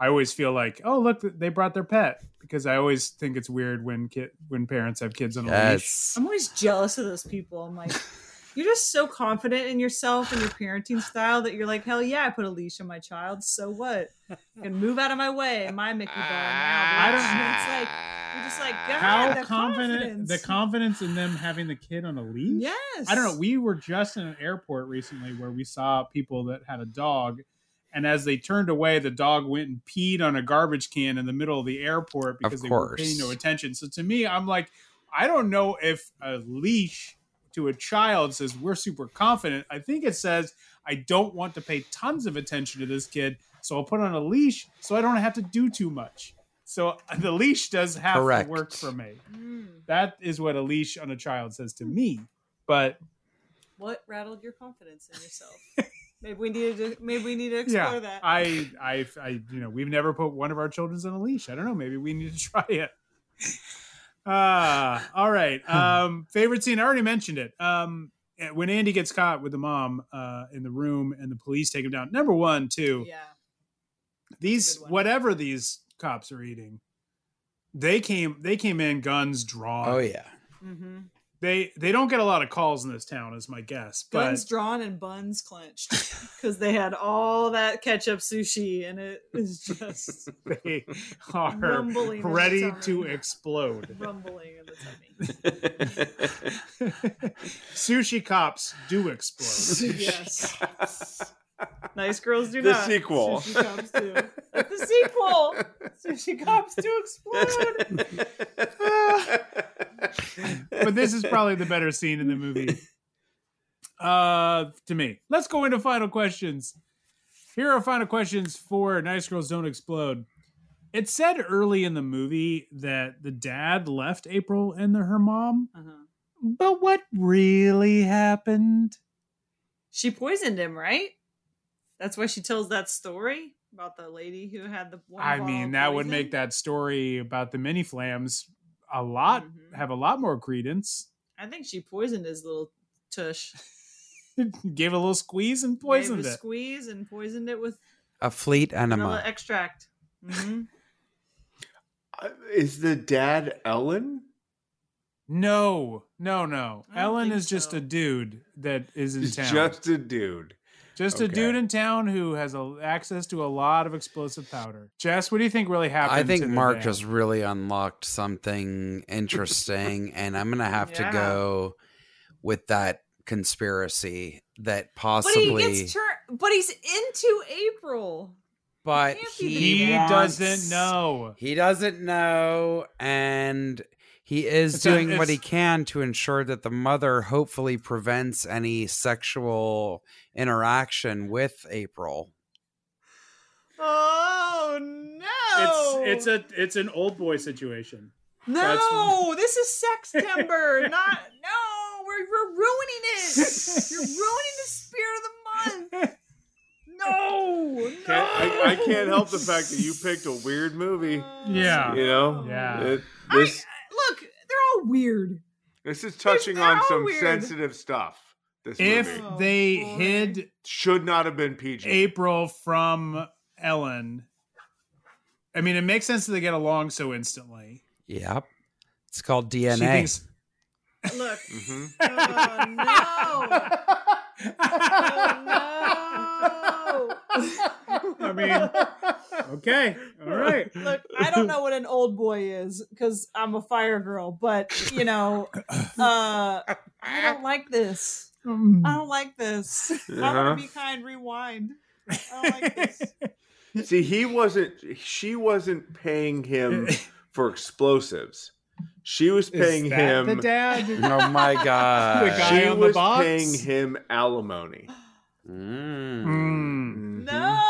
I always feel like oh look they brought their pet because I always think it's weird when kid when parents have kids on a leash. I'm always jealous of those people. I'm like, [laughs] you're just so confident in yourself and your parenting style that you're like, hell yeah, I put a leash on my child. So what? And move out of my way, my Mickey ball now. Ah. I don't- And It's like you're just like, God, How that confident confidence. the confidence in them having the kid on a leash? Yes. I don't know. We were just in an airport recently where we saw people that had a dog, and as they turned away, the dog went and peed on a garbage can in the middle of the airport because they were paying no attention. So to me, I'm like, I don't know if a leash to a child says we're super confident. I think it says I don't want to pay tons of attention to this kid, so I'll put on a leash so I don't have to do too much. So [laughs] the leash does have Correct. to work for me. Mm. That is what a leash on a child says to me. But What rattled your confidence in yourself? maybe we need to. Maybe we need to explore yeah, that. I, I, I, you know, we've never put one of our children on a leash. I don't know. Maybe we need to [laughs] try it. Ah, all right. Um, favorite scene. I already mentioned it. Um, when Andy gets caught with the mom uh, in the room and the police take him down. Number one, too. yeah. These whatever these cops are eating, they came they came in guns drawn. Oh yeah. Mm-hmm. They they don't get a lot of calls in this town, is my guess. But Guns drawn and buns clenched because they had all that ketchup sushi and it is just [laughs] they are Rumbling in the ready to explode. [laughs] rumbling in the tummy. [laughs] Sushi cops do explode. yes. Nice girls do The not. sequel. Sushi cops do. the sequel. Sushi cops do explode. [laughs] but this is probably the better scene in the movie. Uh, to me. Let's go into final questions. Here are final questions for Nice Girls Don't Explode. It said early in the movie that the dad left April and the, her mom, Uh-huh. but what really happened? She poisoned him, right? That's why she tells that story about the lady who had the. I mean, that would make that story about the mini flams a lot have a lot more credence. I think she poisoned his little tush. [laughs] Gave a little squeeze and poisoned Gave a it. squeeze and poisoned it with A fleet vanilla enema. extract. hmm [laughs] Uh, Is the dad Ellen? No, no, no. I Ellen think is just a dude that is in He's town. just a dude. Just a dude in town who has a, access to a lot of explosive powder. Jess, what do you think really happened? I think to Mark dad? just really unlocked something interesting, and I'm gonna have Yeah. to go with that conspiracy that possibly. But possibly. he gets turned. But he's into April. but he, He wants- doesn't know. He doesn't know, and he is It's a- doing what he can to ensure that the mother hopefully prevents any sexual interaction with April. Oh no! It's it's a it's an old boy situation. no. that's- This is Sextember, [laughs] not no. We're we're ruining it. [laughs] You're ruining the spirit of the month. No, [laughs] no. Can't, I, I can't help the fact that you picked a weird movie. Yeah. You know? Yeah. It- this Look, they're all weird. this is touching they're on some weird. sensitive stuff. This If movie Oh, they boy. hid should not have been PG. April from Ellen, I mean, it makes sense that they get along so instantly. Yep. It's called DNA. thinks, Look. [laughs] Mhm. Oh no. [laughs] Oh no. [laughs] I mean, okay, all right. Look, I don't know what an old boy is because I'm a fire girl, but you know, uh, I don't like this. I don't like this. I Uh-huh. want to be kind. Rewind. I don't like this. [laughs] See, he wasn't. She wasn't paying him [laughs] for explosives. She was paying Is that him. the dad? [laughs] oh my god. The guy she on the was box? paying him alimony. Mm. Mm. No,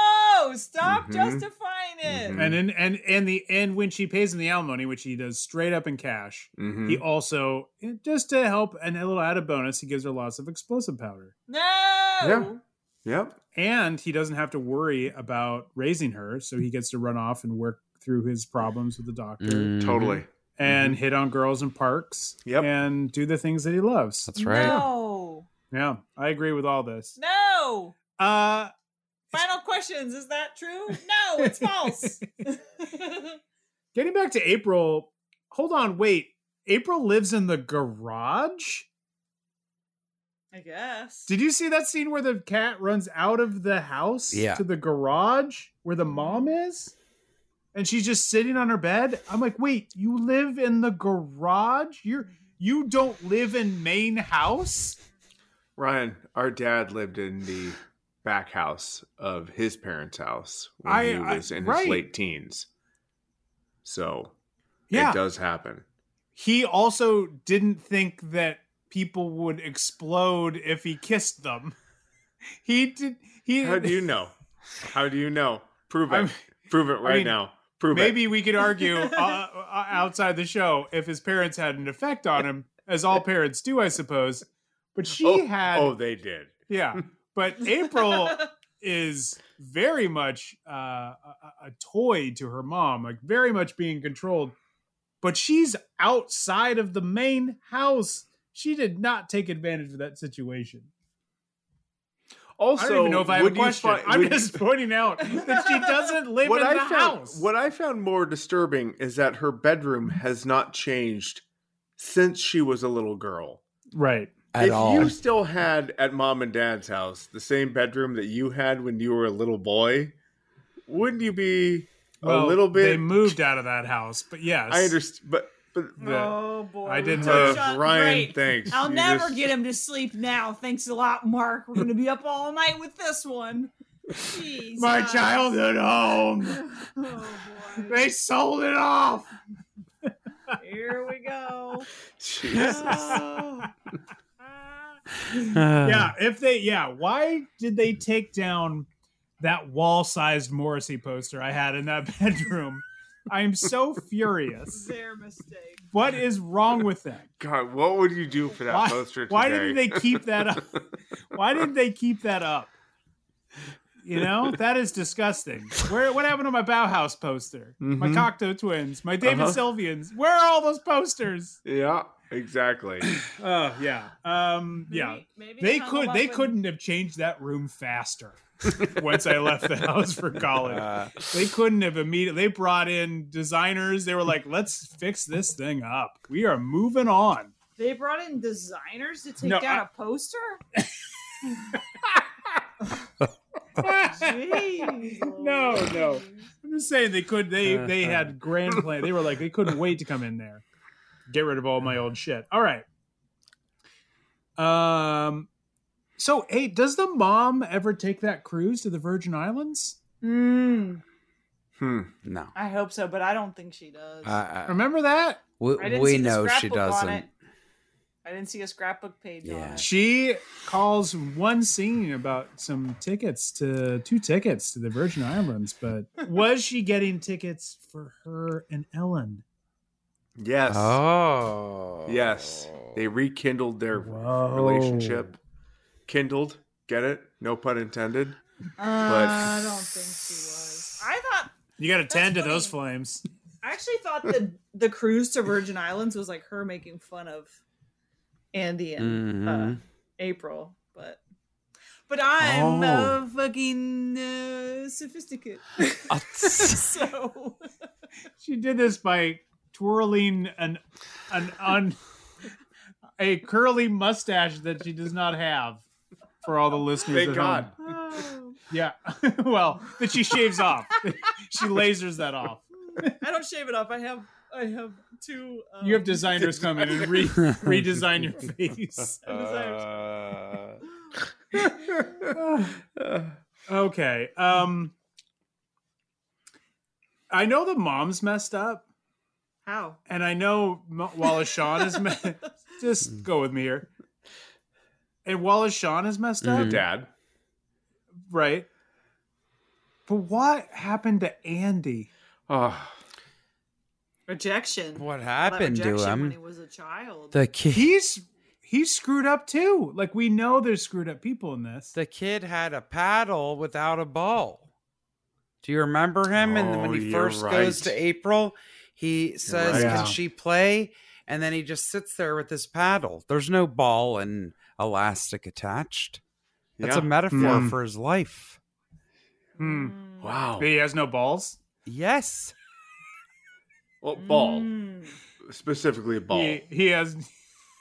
stop Mhm. justifying it. Mhm. And in and and the and when she pays him the alimony, which he does straight up in cash, Mhm. he also just to help and a little added bonus, he gives her lots of explosive powder. No. Yeah. Yep. And he doesn't have to worry about raising her, so he gets to run off and work through his problems with the doctor Mhm. Totally. and hit on girls in parks Yep. and do the things that he loves. That's right. No. Yeah, I agree with all this. No. Uh Final questions. Is that true? No, it's false. [laughs] [laughs] getting back to April, hold on, wait. April lives in the garage? I guess. Did you see that scene where the cat runs out of the house Yeah. to the garage where the mom is? And she's just sitting on her bed. I'm like, wait, you live in the garage? You're you don't live in main house? Ryan, our dad lived in the back house of his parents' house when I- he I- was in right. his late teens. So Yeah. it does happen. he also didn't think that people would explode if he kissed them. [laughs] He did. He. How do you know? How do you know? Prove it. I'm- Prove it [laughs] I right mean, now. Prove it. Maybe it. we could argue [laughs] uh, uh, outside the show if his parents had an effect on him, as all parents do, I suppose. But she oh, had. Oh, they did. Yeah, but April [laughs] is very much uh, a, a toy to her mom, like very much being controlled. But she's outside of the main house. She did not take advantage of that situation. Also, I don't even know if I have a would you question. fi- I'm would- just pointing out [laughs] that she doesn't live what in I the found, house. What I found more disturbing is that her bedroom has not changed since she was a little girl. Right. At if all. you still had at mom and dad's house the same bedroom that you had when you were a little boy, wouldn't you be Well, a little bit? They moved out of that house, but yes, I understand, but but Oh boy. I didn't Uh, know. Shut- Ryan, great. thanks. I'll You never just- get him to sleep now. Thanks a lot, Mark. We're gonna be up all night with this one. Jesus. My childhood home. [laughs] Oh boy. They sold it off. Here we go. [laughs] Jesus. Oh. Yeah, if they yeah, why did they take down that wall-sized Morrissey poster I had in that [laughs] bedroom? I'm so furious. [laughs] Their mistake. What is wrong with that? God, what would you do for that Why, poster today? why didn't they keep that up? [laughs] Why didn't they keep that up? You know, that is disgusting. Where what happened to my Bauhaus poster? My Mhm. Cocteau twins, my David Uh-huh. Sylvians. Where are all those posters? Yeah, exactly. [laughs] Oh yeah. Um yeah. maybe They could they up couldn't have changed that room faster. [laughs] once I left the house for college. Uh, they couldn't have immediately they brought in designers. They were like, let's fix this thing up. We are moving on. They brought in designers to take No, down I- a poster. [laughs] Jeez, no, no. I'm just saying they could they they had grand plan. They were like they couldn't wait to come in there. Get rid of all my old shit. All right. Um so hey, does the mom ever take that cruise to the Virgin Islands? Mm, Hmm. no. I hope so, but I don't think she does. Uh, Remember that? we I didn't we see know she doesn't. I didn't see a scrapbook page on Yeah. it. She calls one scene about some tickets to two tickets to the Virgin Islands, but [laughs] was she getting tickets for her and Ellen? Yes. Oh. Yes. They rekindled their Whoa. relationship. Kindled. Get it? No pun intended. Uh, I don't think she was. I thought You got to tend to funny. those flames. I actually thought the the cruise to Virgin Islands was like her making fun of Andy and uh, Mhm. April, but but I'm Oh. uh, fucking uh, sophisticated, Uh, [laughs] [laughs] so She did this by twirling an an un a curly mustache that she does not have. For all the listeners, Thank at God. home. Oh. Yeah, [laughs] well, that she shaves off. [laughs] she lasers that off. I don't shave it off. I have I have two. Um, You have designers [laughs] come in and re- redesign your face. Uh, okay. Um I know the mom's messed up, How? and I know M- Wallace Shawn is me- [laughs] just go with me here. And Wallace Shawn is messed the up, mm-hmm. dad. right? But what happened to Andy? Oh, Rejection. What All that happened to rejection When he him? was a child. The kid. He's he's screwed up too. Like we know there's screwed up people in this. The kid had a paddle without a ball. Do you remember him? and Oh, when he you're first goes to. April, he says, right. "Can Yeah. she play?" And then he just sits there with his paddle. There's no ball and elastic attached. That's Yeah. a metaphor Hmm. for his life. Hmm. wow. He has no balls. Yes. Well, ball. Mm. Specifically, ball. He, he has.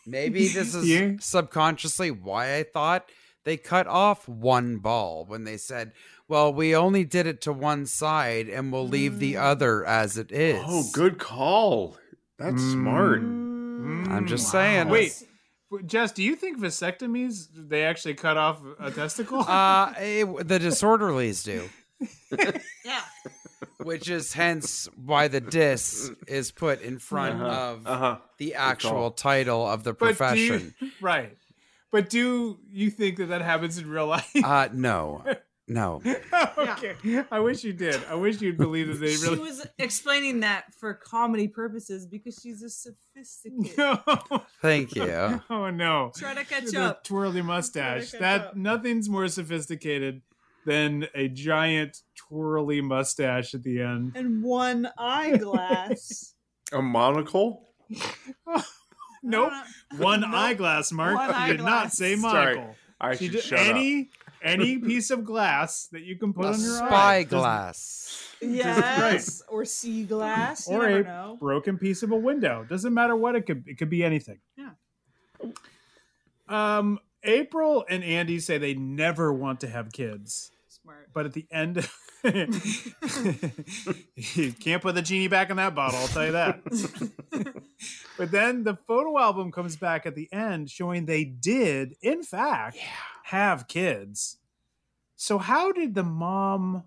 Maybe this [laughs] is Yeah. subconsciously why I thought they cut off one ball when they said, "Well, we only did it to one side and we'll leave the other as it is." Oh, good call. That's smart. I'm just saying. Wait, Jess, do you think vasectomies they actually cut off a testicle? Uh, eh, the disorderlies do. [laughs] Yeah. which is hence why the dis is put in front Uh-huh, of uh-huh. the actual title of the But do you- profession. [laughs] right. But do you think that that happens in real life? Uh, no, no. [laughs] okay. I wish you did. I wish you'd believe that they really. She was explaining that for comedy purposes because she's a sophisticated. No. Thank you. [laughs] Oh no. Try to catch The up. twirly mustache. That up. nothing's more sophisticated than a giant twirly mustache at the end. And one [laughs] eyeglass. A monocle? Nope. One eyeglass, Mark. One you did not eyeglass. say Sorry. I She should did- shut any any piece of glass that you can put A on your eye. spy Doesn't- glass. yes. Or sea glass. You or a know. broken piece of a window. Doesn't matter what it could. It could be anything. Yeah. Um, April and Andy say they never want to have kids, Smart. But at the end, [laughs] you can't put the genie back in that bottle. I'll tell you that. [laughs] but then the photo album comes back at the end, showing they did, in fact, have kids. So how did the mom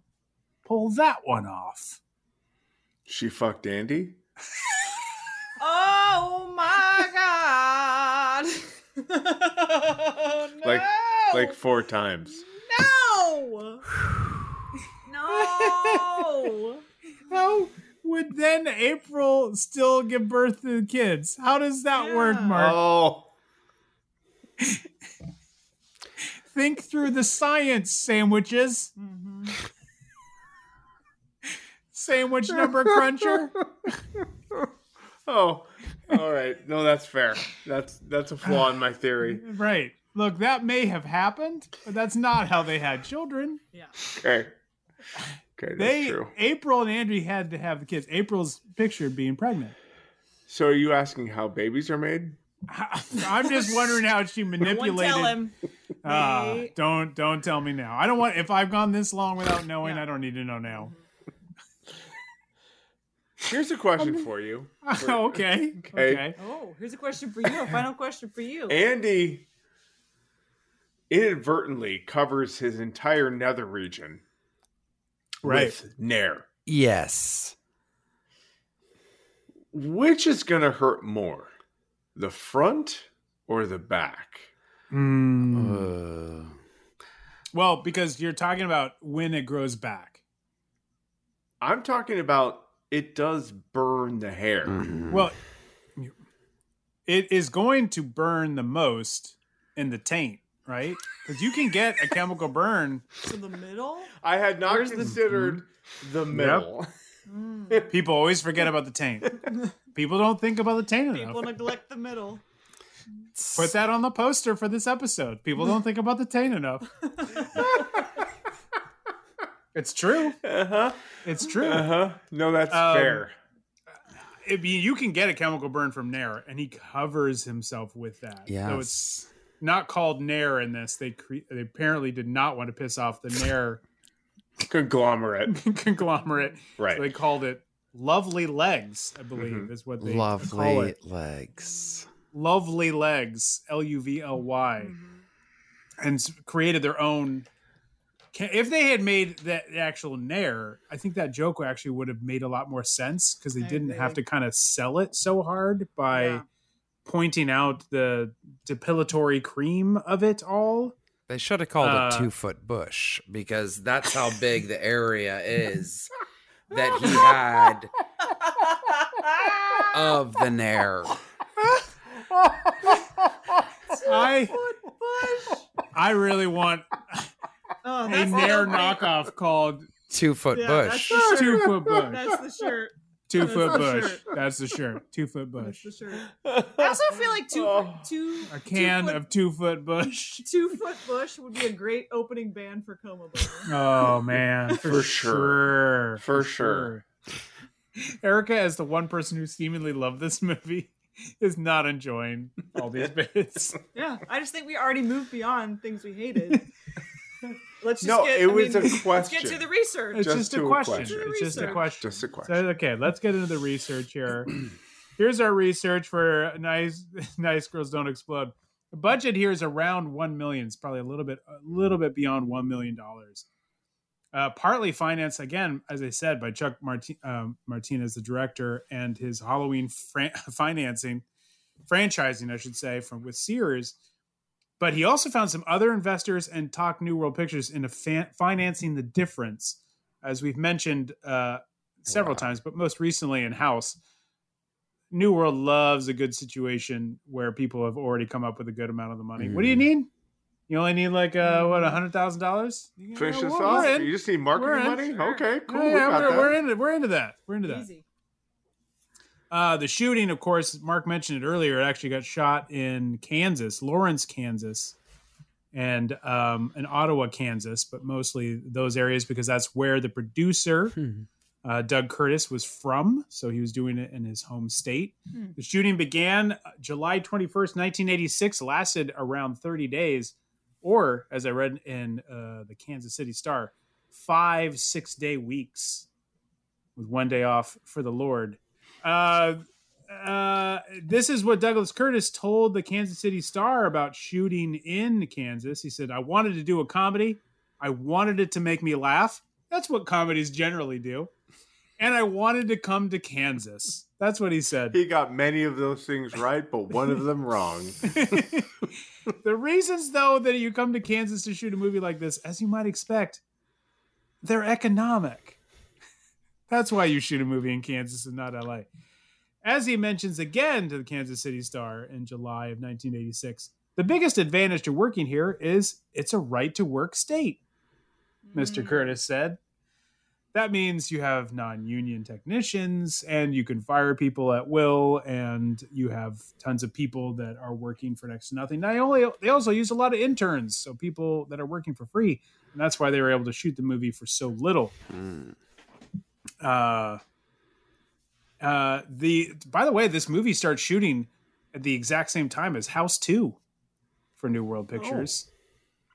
pull that one off? She fucked Andy? [laughs] Oh my god! Oh, like no! like four times. No! [sighs] no! How would then April still give birth to the kids? How does that work, Mark? Oh. [laughs] Think through the science, sandwiches. Mm-hmm. [laughs] Sandwich number cruncher. [laughs] Oh. All right. No, that's fair. That's that's a flaw in my theory. right. Look, that may have happened, but that's not how they had children. Yeah. Okay. Okay, that's They true. April and Andrew had to have the kids. April's pictured being pregnant. So are you asking how babies are made? [laughs] I'm just wondering how she Don't manipulated. tell him. Ah, they- don't don't tell me now. I don't want if I've gone this long without knowing. I don't need to know now. [laughs] Here's a question for you. For- [laughs] okay. Okay. Okay. Oh, here's a question for you. A final question for you. Andy inadvertently covers his entire nether region Right. with Nair. Yes. Which is going to hurt more, the front or the back? Mm. Uh, Well, because you're talking about when it grows back. I'm talking about it does burn the hair. mhm. Well, it is going to burn the most in the taint, right? Because you can get a chemical burn. To the middle? I had not Where's considered the, middle. People always forget about the taint. [laughs] People don't think about the taint enough. People neglect the middle. Put that on the poster for this episode. People don't think about the taint enough. [laughs] it's true. Uh-huh. It's true. Uh-huh. No, that's Um, fair. I mean, you can get a chemical burn from Nair, and he covers himself with that. So it's yes. Not called Nair in this. They cre- they apparently did not want to piss off the Nair [laughs] Conglomerate. [laughs] conglomerate. Right. So they called it Lovely Legs, I believe, Mhm. is what they call it. Lovely legs. Lovely Legs, L U V L Y, and created their own. If they had made that actual Nair, I think that joke actually would have made a lot more sense because they I didn't have to kind of sell it so hard by Yeah. Pointing out the depilatory cream of it all. They should have called Uh, it two foot bush because that's how big the [laughs] area is that he had of the Nair. I I really want Oh, a Nair knockoff called Two Foot yeah, Bush. That's two Foot Bush. That's the shirt. Two That's Foot Bush. shirt. That's the shirt. Two Foot That's Bush. the shirt. [laughs] I also feel like two Oh. two A can two foot, of Two Foot Bush. [laughs] two foot bush would be a great opening band for Coma Boner. Oh man, [laughs] for, For sure, For sure. Erica, as the one person who seemingly loved this movie, is not enjoying all these bits. Yeah, I just think we already moved beyond things we hated. Let's just No, get, it I was a mean, [laughs] Let's get to the research. It's Just just, to a a question. question. It's just a question. Just a question. So, okay, let's get into the research here. Here's our research for nice, [laughs] nice girls don't explode. The budget here is around one million. It's probably a little bit, a little bit beyond one million dollars. Uh, partly financed again, as I said, by Chuck Marti- um, Martinez, the director, and his Halloween fran- [laughs] financing, franchising, I should say, from with Sears. But he also found some other investors and talked New World Pictures into fa- financing the difference, as we've mentioned uh, several times, but most recently in House. New World loves a good situation where people have already come up with a good amount of the money. What do you need? You only need like uh, what a hundred thousand dollars? Finish Yeah, this off. You just need marketing in. money. Okay, cool. Yeah, we yeah, got we're, that. we're into we're into that. We're into that. Uh, the shooting, of course, Mark mentioned it earlier. It actually got shot in Kansas, Lawrence, Kansas, and um, in Ottawa, Kansas, but mostly those areas because that's where the producer, uh, Doug Curtis, was from. So he was doing it in his home state. Hmm. The shooting began uh, July 21st, 1986, lasted around 30 days, or as I read in uh, the Kansas City Star, five six day weeks with one day off for the Lord. Uh, uh, this is what Douglas Curtis told the Kansas City Star about shooting in Kansas. He said, I wanted to do a comedy. I wanted it to make me laugh. That's what comedies generally do. And I wanted to come to Kansas. That's what he said. He got many of those things right, but one of them wrong. [laughs] the reasons, though, that you come to Kansas to shoot a movie like this, as you might expect, they're economic. That's why you shoot a movie in Kansas and not LA. As he mentions again to the Kansas City Star in July of 1986, the biggest advantage to working here is it's a right to work state, Mr. Mm. Curtis said. That means you have non union technicians and you can fire people at will, and you have tons of people that are working for next to nothing. Not only, they also use a lot of interns, so people that are working for free. And that's why they were able to shoot the movie for so little. Mm. Uh, uh, the by the way, this movie starts shooting at the exact same time as House Two for New World Pictures.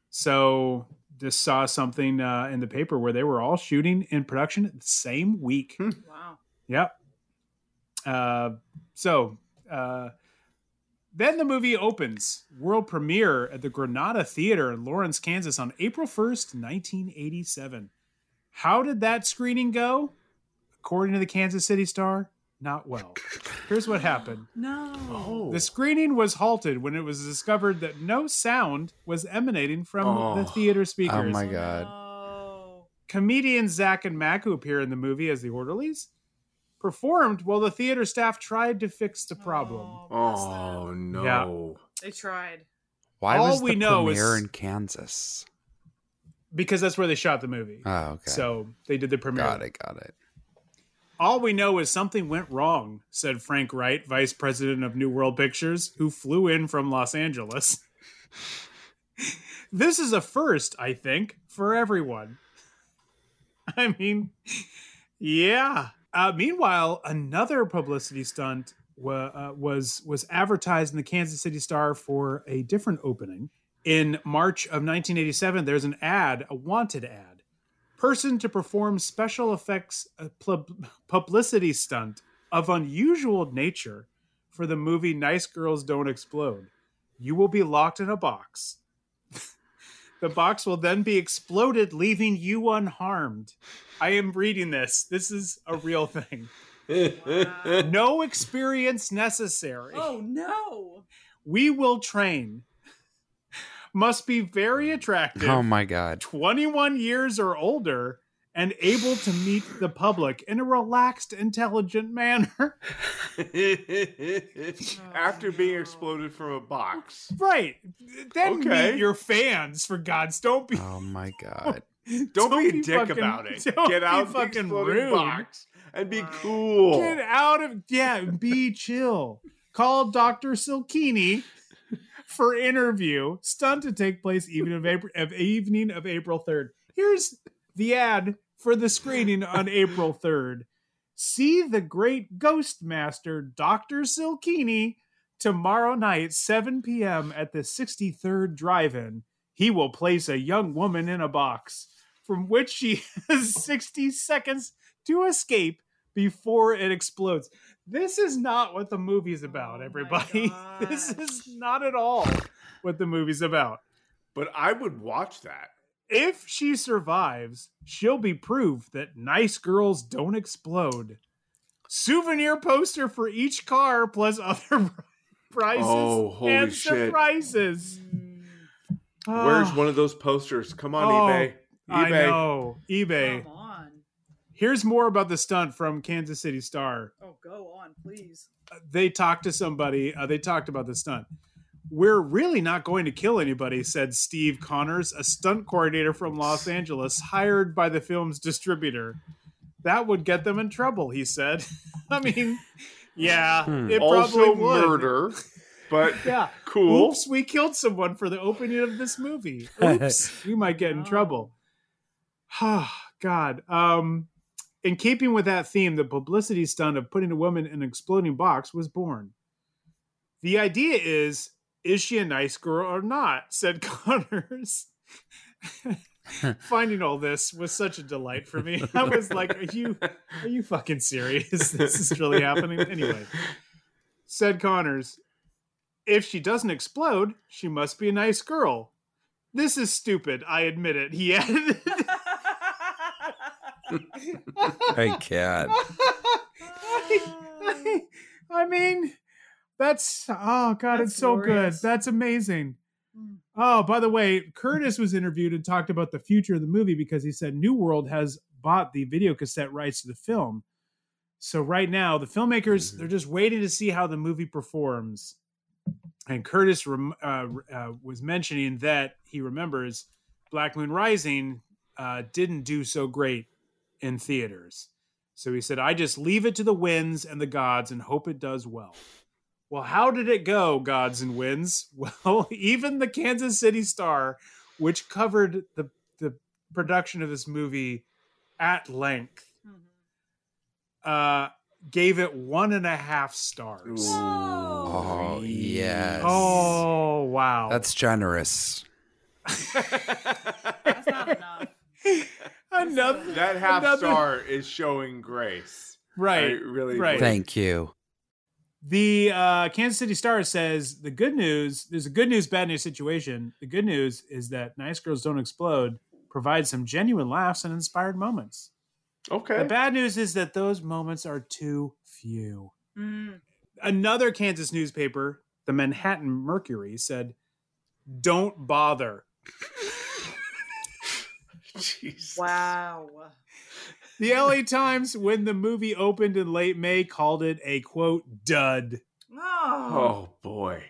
So just saw something uh, in the paper where they were all shooting in production the same week. Wow. Yep. Uh, so uh, then the movie opens world premiere at the Granada Theater in Lawrence, Kansas on April 1st, 1987. How did that screening go? According to the Kansas City Star, not well. Here's what happened. [gasps] No. Oh. The screening was halted when it was discovered that no sound was emanating from the Oh. theater speakers. Oh my god. Comedians Zach and Mac, who appear in the movie as the orderlies, performed while the theater staff tried to fix the problem. Oh, oh no. Yeah. They tried. Why All was we the know is- premiere in Kansas? Because that's where they shot the movie. Oh, okay. So they did the premiere. Got it. Got it. All we know is something went wrong, said Frank Wright, vice president of New World Pictures, who flew in from Los Angeles. [laughs] this is a first, I think, for everyone. [laughs] I mean, yeah. Uh, meanwhile, another publicity stunt wa- uh, was was advertised in the Kansas City Star for a different opening in March of 1987. There's an ad, a wanted ad, person to perform special effects uh, [laughs] publicity stunt of unusual nature for the movie Nice Girls Don't Explode. You will be locked in a box. [laughs] the box will then be exploded, leaving you unharmed. I am reading this. This is a real thing. [laughs] no experience necessary. Oh no. We will train. Must be very attractive. Oh my god. 21 years or older and able to meet the public in a relaxed, intelligent manner. [laughs] [laughs] After being oh, exploded from a box. right. Then Okay. meet your fans, for God's don't be Oh my [laughs] god. Don't, be a be dick fucking- about it. don't Get out of the fucking exploding rude. box and be cool. Get out of yeah, be chill. Call Dr. Silkini for interview. Stunt to take place evening of April of evening of April 3rd. Here's the ad for the screening on April 3rd. See the great ghost master Dr. Silkini tomorrow night 7 p.m. at the 63rd Drive-In. He will place a young woman in a box from which she [laughs] has 60 seconds to escape before it explodes. This is not what the movie's about, everybody. [laughs] This is not at all what the movie's about. But I would watch that. If she survives, she'll be proof that nice girls don't explode. Souvenir poster for each car plus other [laughs] prizes Oh, holy and shit. surprises. Where's Ah. one of those posters? Come on, Oh, eBay. I eBay. know. eBay. Come on. Here's more about the stunt from Kansas City Star. Oh, go on, please. They talked to somebody. Uh, they talked about the stunt. We're really not going to kill anybody, said Steve Connors, a stunt coordinator from Los Angeles, hired by the film's distributor. That would get them in trouble, he said. [laughs] I mean, yeah, Hmm. it probably Also would. murder, but [laughs] Yeah, cool. Oops, we killed someone for the opening of this movie. Oops, [laughs] we might get in trouble. Oh, [sighs] God. Um, in keeping with that theme, the publicity stunt of putting a woman in an exploding box was born. The idea is, is she a nice girl or not? [laughs] said Connors. [laughs] Finding all this was such a delight for me. [laughs] I was like, are you are you fucking serious? This is really happening? Anyway. Said Connors, if she doesn't explode, she must be a nice girl. This is stupid, I admit it. He added. I can't. I, I mean, that's oh god, That's it's so glorious. good. That's amazing. Oh, by the way, Curtis was interviewed and talked about the future of the movie because he said New World has bought the video cassette rights to the film. So right now, the filmmakers they're just waiting to see how the movie performs. And Curtis rem- uh, uh, was mentioning that he remembers Black Moon Rising uh, didn't do so great in theaters. So he said, I just leave it to the winds and the gods and hope it does well. Well, how did it go, gods and winds? [laughs] Well, even the Kansas City Star, which covered the, the production of this movie at length, uh, gave it one and a half stars. Oh, yes. Oh, wow. That's generous. [laughs] That's not enough. Another That half another- star is showing grace. Right, I really right. believe. Thank you. The uh, Kansas City Star says the good news. There's a good news, bad news situation. The good news is that Nice Girls Don't Explode Provide some genuine laughs and inspired moments. Okay. The bad news is that those moments are too few. Mm. Another Kansas newspaper, the Manhattan Mercury, said, "Don't bother." [laughs] [laughs] Jeez. Wow. The LA Times, when the movie opened in late May, called it a quote dud. Oh. Oh boy.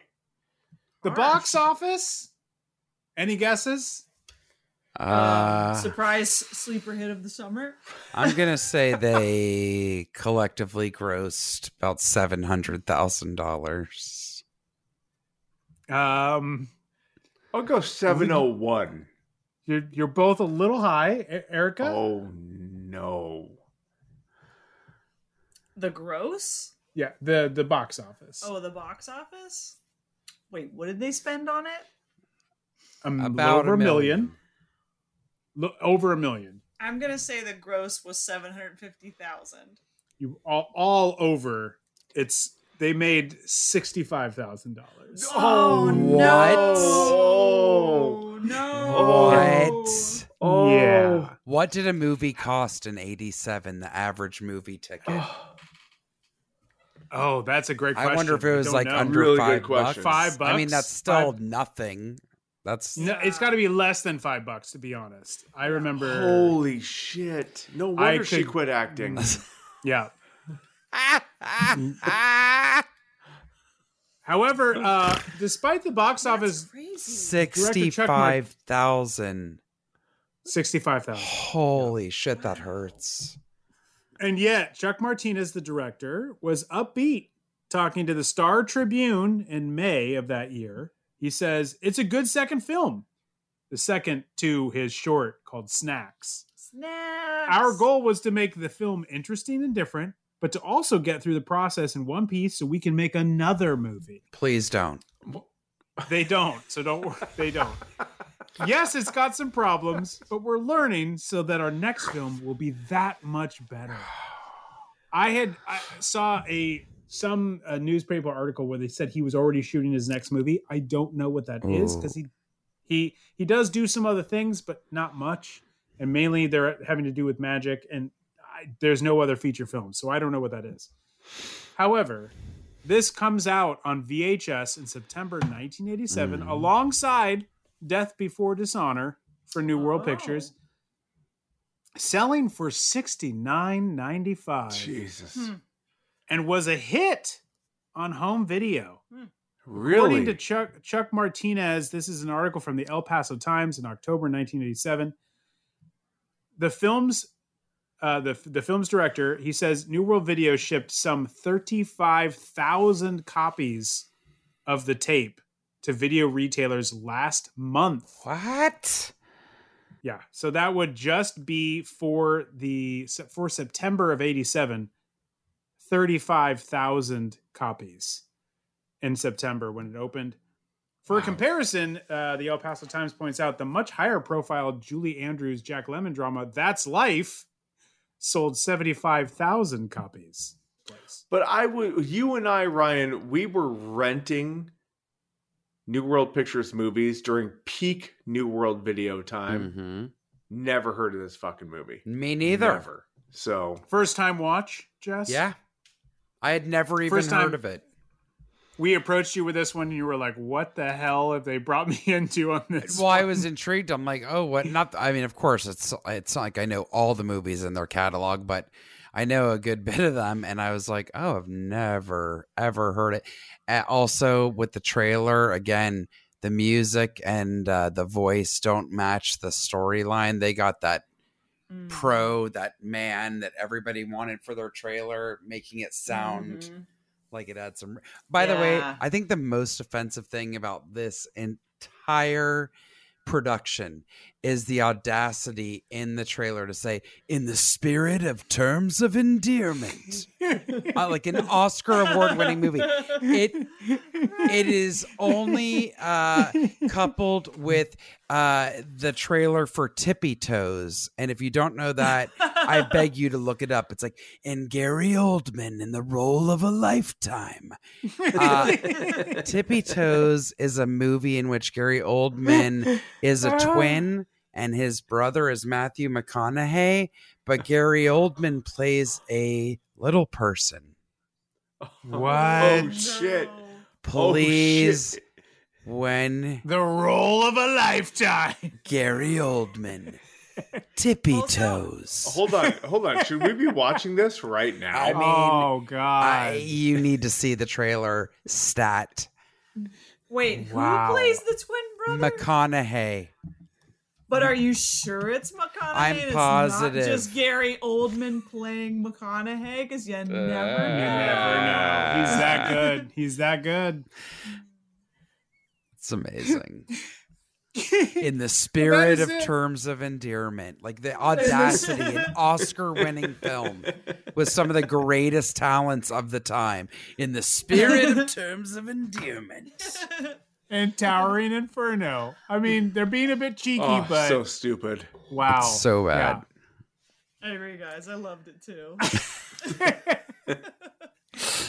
The box office. Any guesses? Uh, Surprise sleeper hit of the summer. I'm gonna [laughs] say they collectively grossed about seven hundred thousand dollars. Um, I'll go 701. You're you're both a little high, E- Erica. Oh no. The gross? Yeah, the the box office. Oh, the box office? Wait, what did they spend on it? Um, About over a a million. million. Lo- over a million. I'm gonna say the gross was seven hundred fifty thousand. You all, all over. It's they made sixty five thousand dollars. Oh, no! Oh. no! What? Oh. Yeah. What did a movie cost in '87? The average movie ticket. [sighs] Oh, that's a great question. I wonder if it was like know. under Really good five bucks. Five I mean, that's still Five- nothing. That's No, it's got to be less than five bucks to be honest. I remember. Holy shit. No I wonder she quit acting. [laughs] Yeah. [laughs] However, uh, despite the box office, Crazy. sixty-five thousand. sixty-five thousand. Holy shit, that hurts. And yet, Chuck Martinez, the director, was upbeat talking to the Star Tribune in May of that year. He says, It's a good second film, the second to his short called Snacks. Snacks. Our goal was to make the film interesting and different, but to also get through the process in one piece so we can make another movie. Please don't. They don't, so don't worry. They don't. Yes, it's got some problems, but we're learning so that our next film will be that much better. I had I saw a some a newspaper article where they said he was already shooting his next movie. I don't know what that is Ooh. because he He he does do some other things, but not much, and mainly they're having to do with magic. And I, there's no other feature film, so I don't know what that is. However, this comes out on VHS in September 1987, Mm. alongside Death Before Dishonor for New World Oh. Pictures, selling for sixty nine ninety five. Jesus. Hmm. and was a hit on home video. Really? According to Chuck Chuck Martinez, this is an article from the El Paso Times in October 1987. The film's uh, the the film's director he says New World Video shipped some 35,000 copies of the tape to video retailers last month. What? Yeah, so that would just be for the for September of 87 35,000 copies in September when it opened. For a comparison, uh, the El Paso Times points out the much higher profile Julie Andrews Jack Lemmon drama That's Life sold 75,000 copies. But I would, you and I, Ryan, we were renting New World Pictures movies during peak New World video time. Mm-hmm. Never heard of this fucking movie. Me neither. Never. So First time watch, Jess? Yeah. I had never even First time- heard of it. We approached you with this one and you were like, what the hell have they brought [laughs] me into on this? Well, I was intrigued. I'm like, oh, what? Not. I mean, of course, it's it's not like I know all the movies in their catalog, but I know a good [laughs] bit of them. And I was like, oh, I've never ever heard it. Uh, also, with the trailer, again, the music and uh, the voice don't match the storyline. They got that Mm. pro, that man that everybody wanted for their trailer, making it sound Mhm. Like it had some. By the way, I think the most offensive thing about this entire production is the audacity in the trailer to say, "In the spirit of terms of endearment," [laughs] Uh, like an Oscar award-winning movie. It it is only uh, coupled with uh, the trailer for Tippy Toes, and if you don't know that, I beg you to look it up. It's like, and Gary Oldman in the role of a lifetime. Uh, Tippy Toes is a movie in which Gary Oldman is a twin and his brother is Matthew McConaughey, but Gary Oldman plays a little person. Oh, what? Oh shit! Oh, Please, shit. when the role of a lifetime. Gary Oldman, [laughs] Tippy Toes. Hold on, hold on. Should we be watching this right now? I mean, oh god. I, you need to see the trailer. Stat Wait, Wow. who plays the twin brother? McConaughey. But are you sure it's McConaughey? I'm and it's positive. Not just Gary Oldman playing McConaughey because you uh, never You know. never know. He's that [laughs] good. He's that good. It's amazing. [laughs] In the spirit of terms of endearment, like the audacity, an Oscar winning film with some of the greatest talents of the time. In the spirit of terms of endearment. [laughs] And Towering Inferno. I mean, they're being a bit cheeky, Oh, but so stupid. wow. It's so bad. I agree, guys. I loved it too. [laughs] [laughs]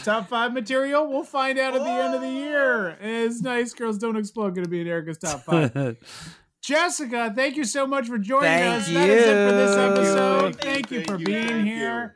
Top five material, we'll find out at the end of the year. Is Nice Girls Don't Explode going to be in Erica's top five? [laughs] Jessica, thank you so much for joining Thank us. That is it for this episode. Thank you, Thank you for you, being thank here.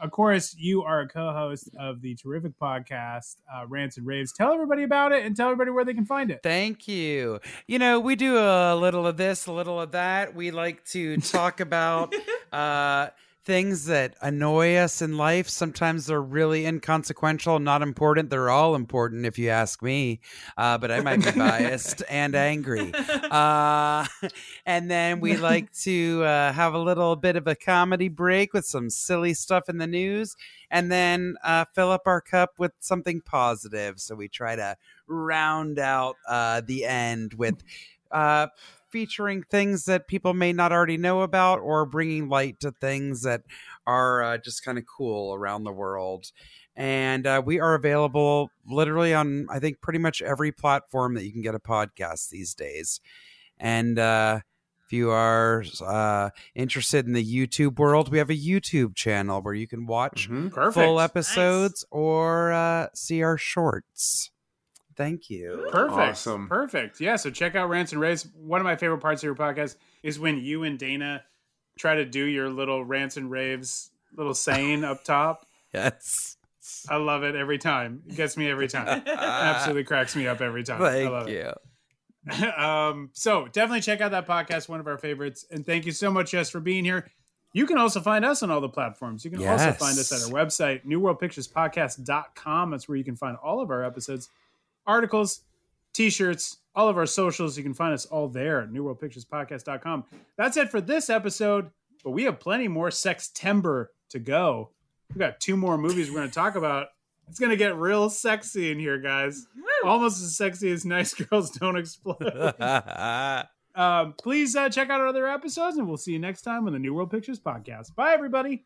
Of course, you are a co-host of the terrific podcast, uh, Rants and Raves. Tell everybody about it and tell everybody where they can find it. Thank you. You know, we do a little of this, a little of that. We like to talk about [laughs] uh, things that annoy us in life. Sometimes they're really inconsequential, not important. They're all important, if you ask me. Uh, but I might be biased and angry. Uh, [laughs] and then we like [laughs] to uh, have a little bit of a comedy break with some silly stuff in the news. And then uh, fill up our cup with something positive. So we try to round out uh, the end with uh, featuring things that people may not already know about or bringing light to things that are uh, just kind of cool around the world. And uh, we are available literally on, I think, pretty much every platform that you can get a podcast these days. And uh, if you are uh, interested in the YouTube world, we have a YouTube channel where you can watch Mhm. Full episodes or uh, see our shorts. Thank you. Perfect. Awesome. Perfect. Yeah. So check out Rants and Raves. One of my favorite parts of your podcast is when you and Dana try to do your little rants and raves little saying up top. [laughs] Yes. I love it every time. It gets me every time. Absolutely cracks me up every time. I Thank love you. it. [laughs] um, so definitely check out that podcast, one of our favorites. And thank you so much, Jess, for being here. You can also find us on all the platforms. You can also find us at our website, newworldpicturespodcast.com. That's where you can find all of our episodes, articles, t-shirts, all of our socials. You can find us all there at newworldpicturespodcast.com. That's it for this episode, but we have plenty more Sextember to go. We've got two more movies we're going to talk about. It's going to get real sexy in here, guys. Almost as sexy as Nice Girls Don't Explode. [laughs] um, please uh, check out our other episodes, and we'll see you next time on the New World Pictures podcast. Bye, everybody.